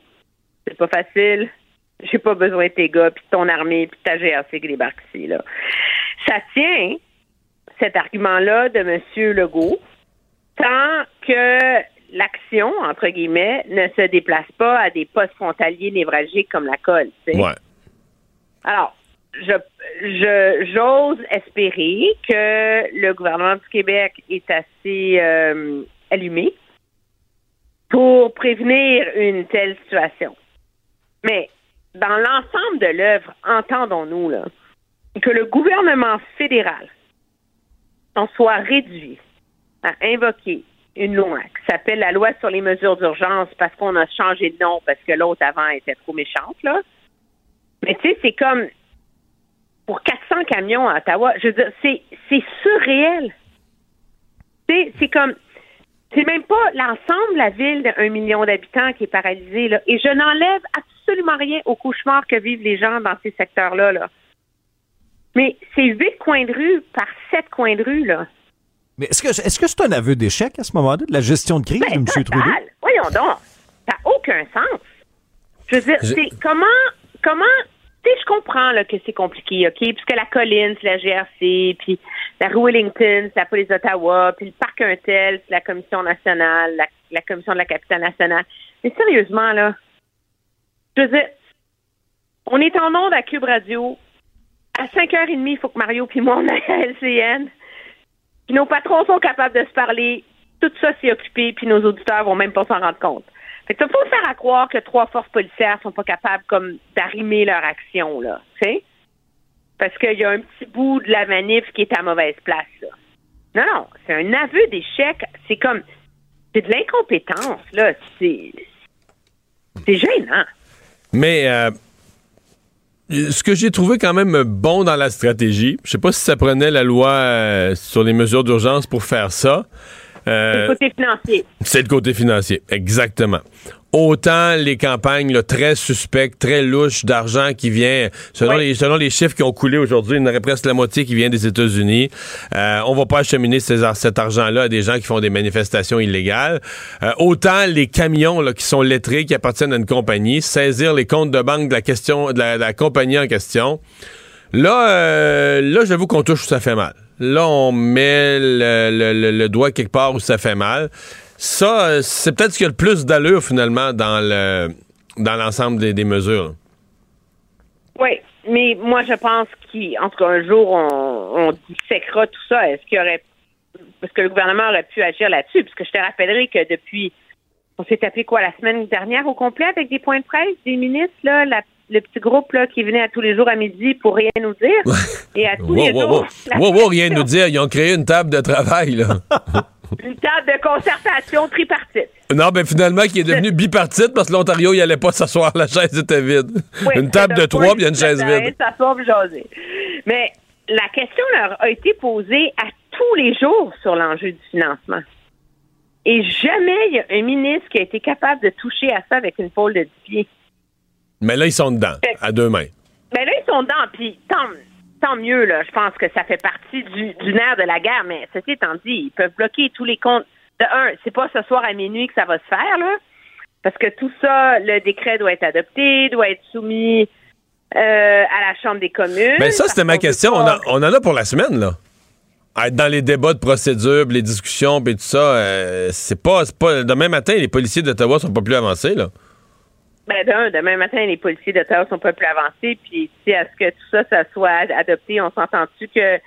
C'est pas facile. j'ai pas besoin de tes gars, puis de ton armée, puis de ta GRC qui débarque ici. Là. Ça tient, cet argument-là de M. Legault, tant que l'action, entre guillemets, ne se déplace pas à des postes frontaliers névralgiques comme la colle. Ouais. Alors, je, j'ose espérer que le gouvernement du Québec est assez euh, allumé pour prévenir une telle situation. Mais dans l'ensemble de l'œuvre, entendons-nous là, que le gouvernement fédéral en soit réduit à invoquer une loi qui s'appelle la loi sur les mesures d'urgence parce qu'on a changé de nom parce que l'autre avant était trop méchante, là. Mais tu sais, c'est comme pour 400 camions à Ottawa. Je veux dire, c'est, c'est surréel. C'est, c'est comme, c'est même pas l'ensemble de la ville d'un million d'habitants qui est paralysée, là. Et je n'enlève absolument rien au cauchemar que vivent les gens dans ces secteurs-là, là. Mais c'est huit coins de rue par sept coins de rue, là. Mais est-ce que est-ce que c'est un aveu d'échec à ce moment-là de la gestion de crise Ben, de M. total. Trudeau? Voyons donc. Ça n'a aucun sens. Je veux dire, Je- c'est comment, comment, je comprends que c'est compliqué, OK? Puisque la colline, c'est la GRC, puis la rue Wellington, c'est la police d'Ottawa, puis le parc Untel, c'est la commission nationale, la, la commission de la capitale nationale. Mais sérieusement, là, je veux dire, on est en onde à Cube Radio. À 5h30, il faut que Mario puis moi, on aille à LCN. Puis nos patrons sont capables de se parler. Tout ça s'est occupé, puis nos auditeurs vont même pas s'en rendre compte. Fait que ça faut faire à croire que trois forces policières sont pas capables comme d'arrimer leur action, là. Parce qu'il y a un petit bout de la manif qui est à mauvaise place, là. Non, non, c'est un aveu d'échec. C'est comme. C'est de l'incompétence, là. C'est. C'est gênant. Mais euh, ce que j'ai trouvé quand même bon dans la stratégie, je sais pas si ça prenait la loi euh, sur les mesures d'urgence pour faire ça. Euh, C'est le côté financier. c'est le côté financier, exactement. Autant les campagnes là, très suspectes, très louches d'argent qui vient, selon, les, selon les chiffres qui ont coulé aujourd'hui, il y en aurait presque la moitié qui vient des États-Unis. Euh, on va pas acheminer ces cet argent-là à des gens qui font des manifestations illégales. Euh, autant les camions là, qui sont lettrés, qui appartiennent à une compagnie, saisir les comptes de banque de la question de la, de la compagnie en question. Là, euh, là, j'avoue qu'on touche où ça fait mal. Là, on met le, doigt quelque part où ça fait mal. Ça, euh, c'est peut-être ce qui a le plus d'allure finalement dans le dans l'ensemble des, mesures. Oui, mais moi, je pense qu'en tout cas, un jour, on, on disséquera tout ça. Est-ce qu'il y aurait. Parce que le gouvernement aurait pu agir là-dessus, parce que je te rappellerai que depuis. On s'est tapé quoi la semaine dernière au complet avec des points de presse des ministres, là, le petit groupe là, qui venait à tous les jours à midi pour rien nous dire. Et à tous Wow, les wow, jours. wow. Wow, rien nous dire. Ils ont créé une table de travail, là. Une table de concertation tripartite. non, ben finalement, qui est devenu bipartite parce que l'Ontario, il allait pas s'asseoir, la chaise était vide. Oui, une table de trois, puis il y a une chaise de- vide. Jaser. Mais la question leur a été posée à tous les jours sur l'enjeu du financement. Et jamais il y a un ministre qui a été capable de toucher à ça avec une pôle de 10 pieds. Mais là, ils sont dedans, à deux mains. Ben là, ils sont dedans, puis tant, tant mieux, là. Je pense que ça fait partie du, du nerf de la guerre, mais ceci étant dit, ils peuvent bloquer tous les comptes. De un, c'est pas ce soir à minuit que ça va se faire, là. Parce que tout ça, le décret doit être adopté, doit être soumis euh, à la Chambre des communes. Mais ça, c'était ma question. On, a- on en a pour la semaine, là. Être dans les débats de procédure, les discussions, puis tout ça, euh, c'est pas, c'est pas. Demain matin, les policiers d'Ottawa sont pas plus avancés, là. Ben d'un, demain matin, les policiers d'Ottawa sont pas plus avancés, puis si à ce que tout ça, ça soit ad- adopté, on s'entend-tu que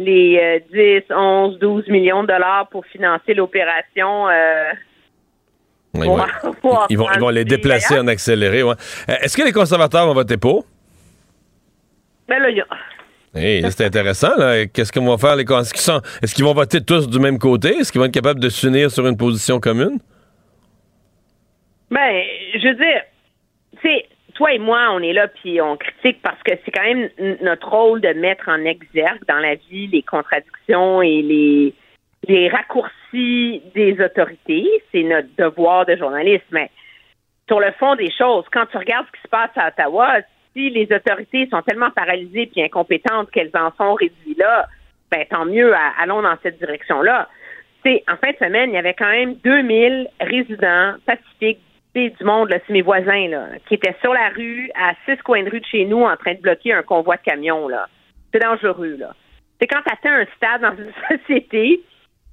les euh, 10, 11, 12 millions de dollars pour financer l'opération euh, vont- Ils, vont, ils vont les déplacer ailleurs? en accéléré, ouais. Euh, Est-ce que les conservateurs vont voter pour? Ben là, il y a- Hey, c'est intéressant, là. Qu'est-ce qu'on va faire, les cons- Est-ce qu'ils, sont- est-ce qu'ils vont voter tous du même côté? Est-ce qu'ils vont être capables de s'unir sur une position commune? Ben, je veux dire, tu sais, toi et moi, on est là puis on critique parce que c'est quand même notre rôle de mettre en exergue dans la vie les contradictions et les, raccourcis des autorités. C'est notre devoir de journaliste. Mais sur le fond des choses, quand tu regardes ce qui se passe à Ottawa, si les autorités sont tellement paralysées puis incompétentes qu'elles en sont réduites là, ben tant mieux, allons dans cette direction-là. En fin de semaine, il y avait quand même 2000 résidents pacifiques du monde, c'est mes voisins, là, qui étaient sur la rue, à six coins de rue de chez nous, en train de bloquer un convoi de camions, là. C'est dangereux, là. C'est quand tu atteins un stade dans une société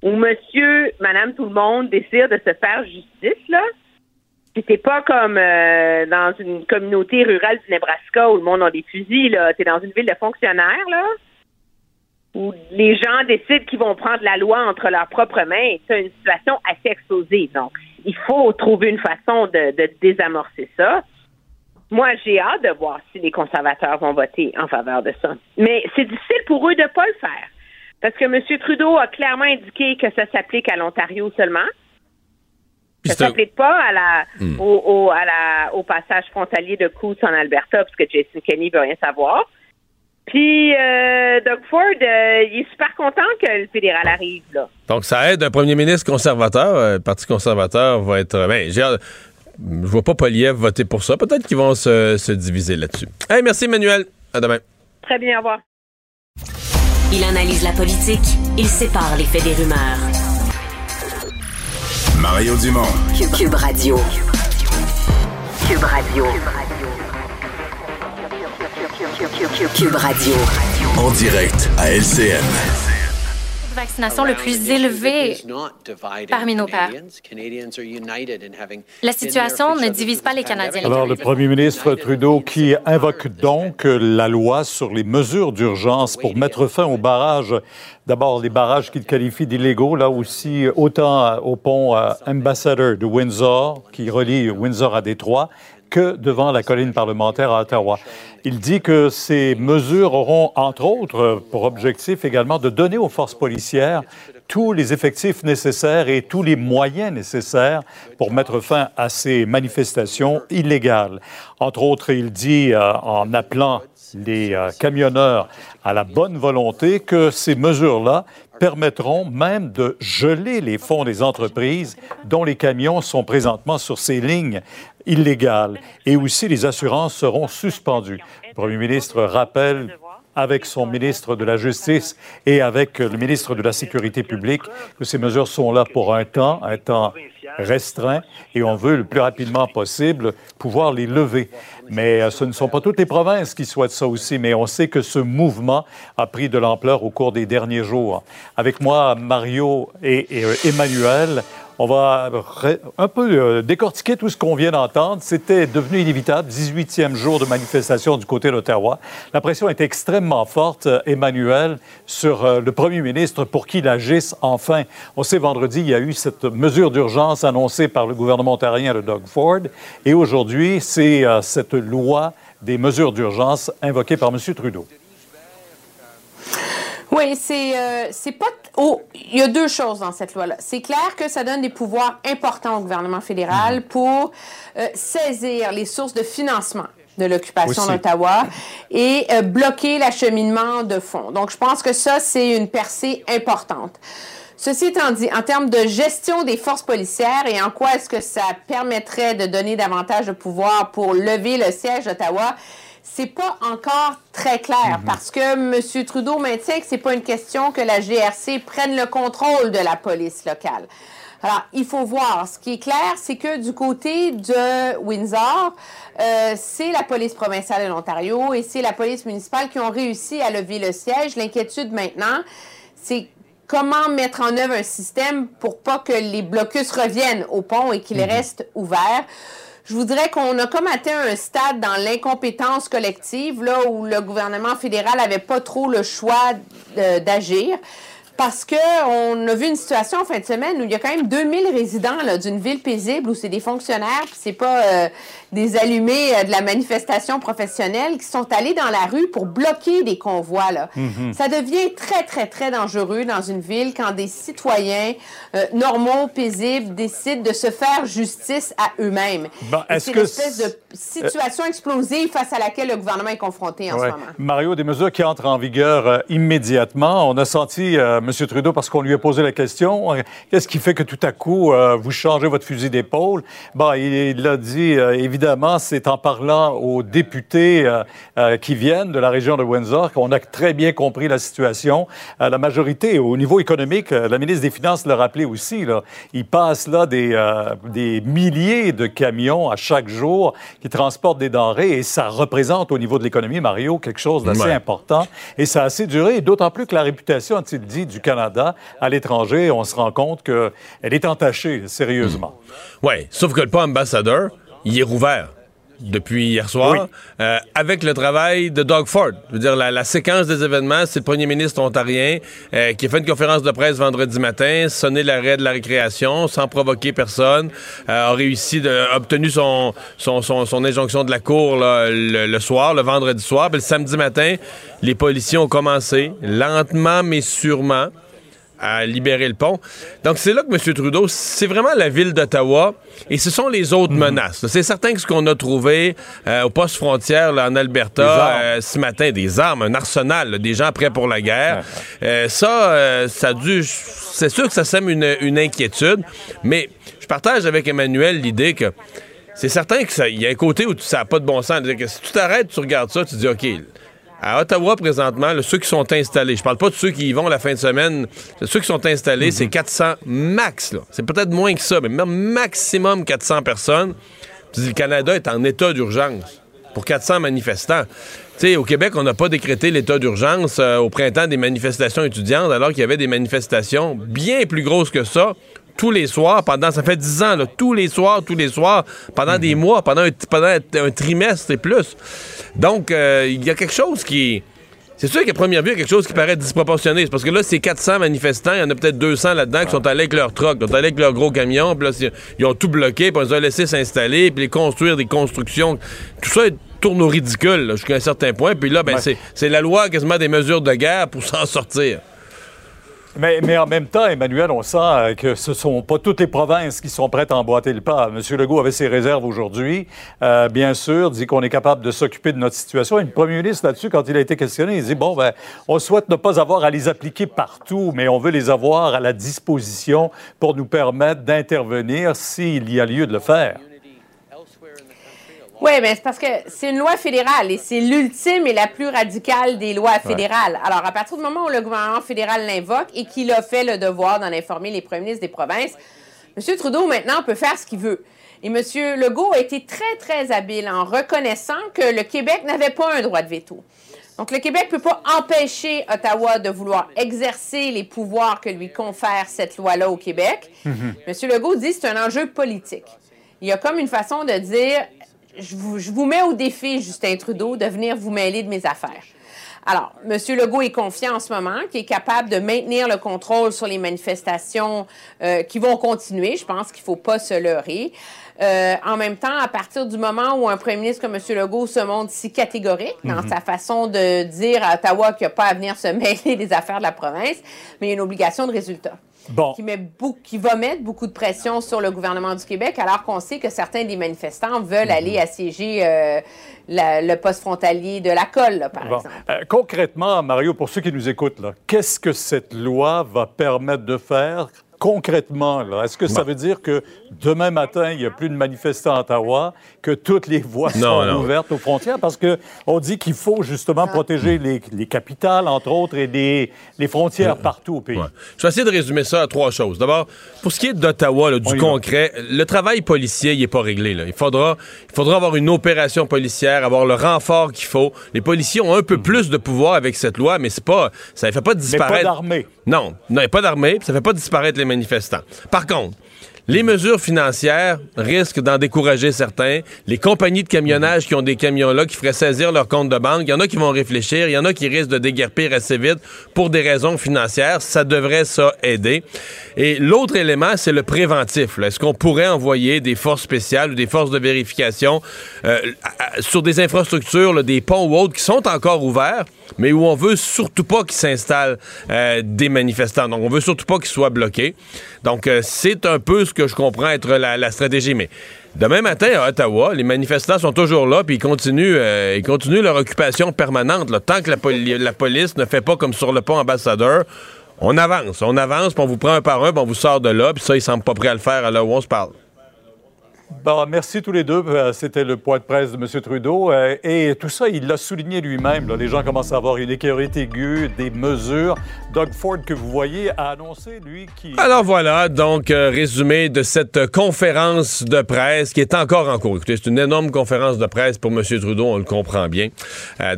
où monsieur, madame, tout le monde décide de se faire justice, là. T'es pas comme euh, dans une communauté rurale du Nebraska où le monde a des fusils, là. T'es dans une ville de fonctionnaires, là où les gens décident qu'ils vont prendre la loi entre leurs propres mains, c'est une situation assez explosive. Donc, il faut trouver une façon de, désamorcer ça. Moi, j'ai hâte de voir si les conservateurs vont voter en faveur de ça. Mais c'est difficile pour eux de ne pas le faire. Parce que M. Trudeau a clairement indiqué que ça s'applique à l'Ontario seulement. Ça ne s'applique pas à la, hmm. au, à la, au passage frontalier de Coutts en Alberta, parce que Jason Kenney veut rien savoir. Puis euh, Doug Ford, euh, il est super content que le fédéral arrive là. Donc ça aide un premier ministre conservateur. Euh, le Parti conservateur va être. Ben, je vois pas Poliev voter pour ça. Peut-être qu'ils vont se, diviser là-dessus. Hey, merci Emmanuel. À demain. Très bien, au revoir. Il analyse la politique. Il sépare les faits des rumeurs. Mario Dumont. Cube, Radio. Cube Radio. Cube Radio. Cube Radio. En direct à LCN. Vaccination le plus élevé parmi nos pères. La situation ne divise pas les Canadiens. Alors, le premier ministre Trudeau qui invoque donc la loi sur les mesures d'urgence pour mettre fin aux barrages. D'abord, les barrages qu'il qualifie d'illégaux, là aussi, autant au pont Ambassador de Windsor, qui relie Windsor à Détroit, devant la colline parlementaire à Ottawa. Il dit que ces mesures auront, entre autres, pour objectif également de donner aux forces policières tous les effectifs nécessaires et tous les moyens nécessaires pour mettre fin à ces manifestations illégales. Entre autres, il dit, euh, en appelant les euh, camionneurs à la bonne volonté, que ces mesures-là permettront même de geler les fonds des entreprises dont les camions sont présentement sur ces lignes illégales. Et aussi, les assurances seront suspendues. Le Premier ministre rappelle avec son ministre de la Justice et avec le ministre de la Sécurité publique que ces mesures sont là pour un temps, un temps restreint, et on veut le plus rapidement possible pouvoir les lever. Mais euh, ce ne sont pas toutes les provinces qui souhaitent ça aussi, mais on sait que ce mouvement a pris de l'ampleur au cours des derniers jours. Avec moi, Mario et, euh, Emmanuel, on va un peu euh, décortiquer tout ce qu'on vient d'entendre. C'était devenu inévitable, 18e jour de manifestation du côté d'Ottawa. La pression est extrêmement forte, euh, Emmanuel, sur euh, le premier ministre pour qu'il agisse enfin. On sait vendredi, il y a eu cette mesure d'urgence annoncée par le gouvernement ontarien de Doug Ford. Et aujourd'hui, c'est cette loi des mesures d'urgence invoquée par M. Trudeau. Oui, c'est euh, c'est pas. Oh, il y a deux choses dans cette loi-là. C'est clair que ça donne des pouvoirs importants au gouvernement fédéral mhm. pour euh, saisir les sources de financement de l'occupation d'Ottawa et euh, bloquer l'acheminement de fonds. Donc, je pense que ça, c'est une percée importante. Ceci étant dit, en termes de gestion des forces policières et en quoi est-ce que ça permettrait de donner davantage de pouvoir pour lever le siège d'Ottawa, c'est pas encore très clair mhm. parce que M. Trudeau maintient que c'est pas une question que la GRC prenne le contrôle de la police locale. Alors, il faut voir. Ce qui est clair, c'est que du côté de Windsor, euh, c'est la police provinciale de l'Ontario et c'est la police municipale qui ont réussi à lever le siège. L'inquiétude maintenant, c'est comment mettre en œuvre un système pour pas que les blocus reviennent au pont et qu'ils mhm. restent ouverts je voudrais qu'on a comme atteint un stade dans l'incompétence collective, là où le gouvernement fédéral n'avait pas trop le choix d'agir. Parce qu'on a vu une situation en fin de semaine où il y a quand même 2000 résidents d'une ville paisible où c'est des fonctionnaires, puis c'est pas euh, des allumés euh, de la manifestation professionnelle qui sont allés dans la rue pour bloquer des convois. Là. Mhm. Ça devient très, très, très dangereux dans une ville quand des citoyens euh, normaux, paisibles, décident de se faire justice à eux-mêmes. c'est une espèce de situation explosive face à laquelle le gouvernement est confronté en ce moment. Mario, des mesures qui entrent en vigueur immédiatement. On a senti M. Trudeau, parce qu'on lui a posé la question, euh, qu'est-ce qui fait que tout à coup, euh, vous changez votre fusil d'épaule? Bon, il, a dit, euh, évidemment, évidemment, c'est en parlant aux députés qui viennent de la région de Windsor qu'on a très bien compris la situation. la majorité, au niveau économique, la ministre des Finances l'a rappelé aussi, là, il passe là des, des milliers de camions à chaque jour qui transportent des denrées et ça représente au niveau de l'économie, Mario, quelque chose d'assez important. Et ça a assez duré, d'autant plus que la réputation, a-t-il dit, du Canada à l'étranger, on se rend compte qu'elle est entachée, sérieusement. Oui, sauf que le pas ambassadeur, il est rouvert depuis hier soir, euh, avec le travail de Doug Ford. Je veux dire, la, séquence des événements, c'est le premier ministre ontarien euh, qui a fait une conférence de presse vendredi matin, sonné l'arrêt de la récréation sans provoquer personne, euh, a réussi, de, a obtenu son, son, son, injonction de la cour le, soir, le vendredi soir. Puis le samedi matin, les policiers ont commencé, lentement mais sûrement, à libérer le pont. Donc, c'est là que M. Trudeau, c'est vraiment la ville d'Ottawa et ce sont les autres mhm. menaces. C'est certain que ce qu'on a trouvé euh, au poste frontière en Alberta euh, ce matin, des armes, un arsenal, des gens prêts pour la guerre, euh, ça, ça dû. C'est sûr que ça sème une, inquiétude, mais je partage avec Emmanuel l'idée que c'est certain qu'il y a un côté où ça n'a pas de bon sens. Que si tu t'arrêtes, tu regardes ça, tu dis, OK, à Ottawa, présentement, ceux qui sont installés, je parle pas de ceux qui y vont la fin de semaine, ceux qui sont installés, c'est 400 max. C'est peut-être moins que ça, mais même maximum 400 personnes. le Canada est en état d'urgence pour 400 manifestants. sais, au Québec, on n'a pas décrété l'état d'urgence euh, au printemps des manifestations étudiantes, alors qu'il y avait des manifestations bien plus grosses que ça tous les soirs pendant, ça fait 10 ans, tous les soirs, tous les soirs, pendant des mhm. mois, pendant un, pendant un trimestre et plus. Donc, euh, il y a quelque chose qui... C'est sûr qu'à première vue, il y a quelque chose qui paraît disproportionné. parce que là, c'est 400 manifestants, il y en a peut-être 200 là-dedans qui sont allés avec leur truck, qui sont allés avec leur gros camion, puis là, ils ont tout bloqué, puis ils ont laissé s'installer, puis les construire des constructions. Tout ça tourne au ridicule jusqu'à un certain point. Puis là, ben, c'est la loi quasiment des mesures de guerre pour s'en sortir. Mais, en même temps, Emmanuel, on sent euh, que ce ne sont pas toutes les provinces qui sont prêtes à emboîter le pas. M. Legault avait ses réserves aujourd'hui, euh, bien sûr, dit qu'on est capable de s'occuper de notre situation. Et le premier ministre, là-dessus, quand il a été questionné, il dit, bon, ben, on souhaite ne pas avoir à les appliquer partout, mais on veut les avoir à la disposition pour nous permettre d'intervenir s'il y a lieu de le faire. Oui, mais c'est parce que c'est une loi fédérale et c'est l'ultime et la plus radicale des lois fédérales. Alors, à partir du moment où le gouvernement fédéral l'invoque et qu'il a fait le devoir d'en informer les premiers ministres des provinces, M. Trudeau, maintenant, peut faire ce qu'il veut. Et M. Legault a été très, très habile en reconnaissant que le Québec n'avait pas un droit de veto. Donc, le Québec ne peut pas empêcher Ottawa de vouloir exercer les pouvoirs que lui confère cette loi-là au Québec. M. Legault dit que c'est un enjeu politique. Il y a comme une façon de dire je vous, mets au défi, Justin Trudeau, de venir vous mêler de mes affaires. Alors, M. Legault est confiant en ce moment, qui est capable de maintenir le contrôle sur les manifestations euh, qui vont continuer. Je pense qu'il ne faut pas se leurrer. Euh, en même temps, à partir du moment où un premier ministre comme M. Legault se montre si catégorique dans mhm. sa façon de dire à Ottawa qu'il n'y a pas à venir se mêler des affaires de la province, mais il y a une obligation de résultat qui, met qui va mettre beaucoup de pression sur le gouvernement du Québec, alors qu'on sait que certains des manifestants veulent aller mhm. assiéger euh, le poste frontalier de la colle, par exemple. Euh, concrètement, Mario, pour ceux qui nous écoutent, qu'est-ce que cette loi va permettre de faire concrètement, est-ce que ça veut dire que demain matin, il n'y a plus de manifestants à Ottawa, que toutes les voies sont ouvertes aux frontières? Parce qu'on dit qu'il faut justement ah. protéger les, capitales, entre autres, et les, frontières partout au pays. Je vais essayer de résumer ça à trois choses. D'abord, pour ce qui est d'Ottawa, du concret, le travail policier, il n'est pas réglé. Il, faudra, il faudra avoir une opération policière, avoir le renfort qu'il faut. Les policiers ont un peu plus de pouvoir avec cette loi, mais c'est pas, ça ne fait pas disparaître... Mais pas d'armée. Non, non, il n'y a pas d'armée, ça ne fait pas disparaître les manifestants. Par contre, les mesures financières risquent d'en décourager certains. Les compagnies de camionnage qui ont des camions-là, qui feraient saisir leur compte de banque, il y en a qui vont réfléchir, il y en a qui risquent de déguerpir assez vite pour des raisons financières. Ça devrait, ça, aider. Et l'autre élément, c'est le préventif. Est-ce qu'on pourrait envoyer des forces spéciales ou des forces de vérification euh, sur des infrastructures, des ponts ou autres qui sont encore ouverts, mais où on veut surtout pas qu'ils s'installent euh, des manifestants? Donc, on veut surtout pas qu'ils soient bloqués. Donc, euh, c'est un peu ce que je comprends être la, stratégie. Mais demain matin, à Ottawa, les manifestants sont toujours là, puis ils continuent, euh, leur occupation permanente. Tant que la, police ne fait pas comme sur le pont ambassadeur, on avance, on avance, puis on vous prend un par un, puis on vous sort de là, puis ça, ils semblent pas prêts à le faire à l'heure où on se parle. Bon, merci tous les deux. Euh, c'était le point de presse de M. Trudeau. Euh, et tout ça, il l'a souligné lui-même. Les gens commencent à avoir une écœurite aiguë, des mesures. Doug Ford, que vous voyez, a annoncé, lui, qui... Alors voilà, donc, euh, résumé de cette conférence de presse qui est encore en cours. Écoutez, c'est une énorme conférence de presse pour M. Trudeau, on le comprend bien.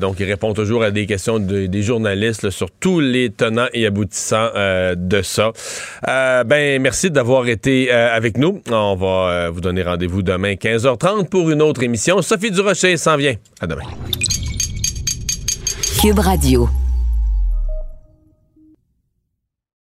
donc, il répond toujours à des questions des journalistes sur tous les tenants et aboutissants de ça. ben, merci d'avoir été avec nous. On va vous donner rendez-vous demain 15h30 pour une autre émission. Sophie Durocher s'en vient. À demain. Cube Radio.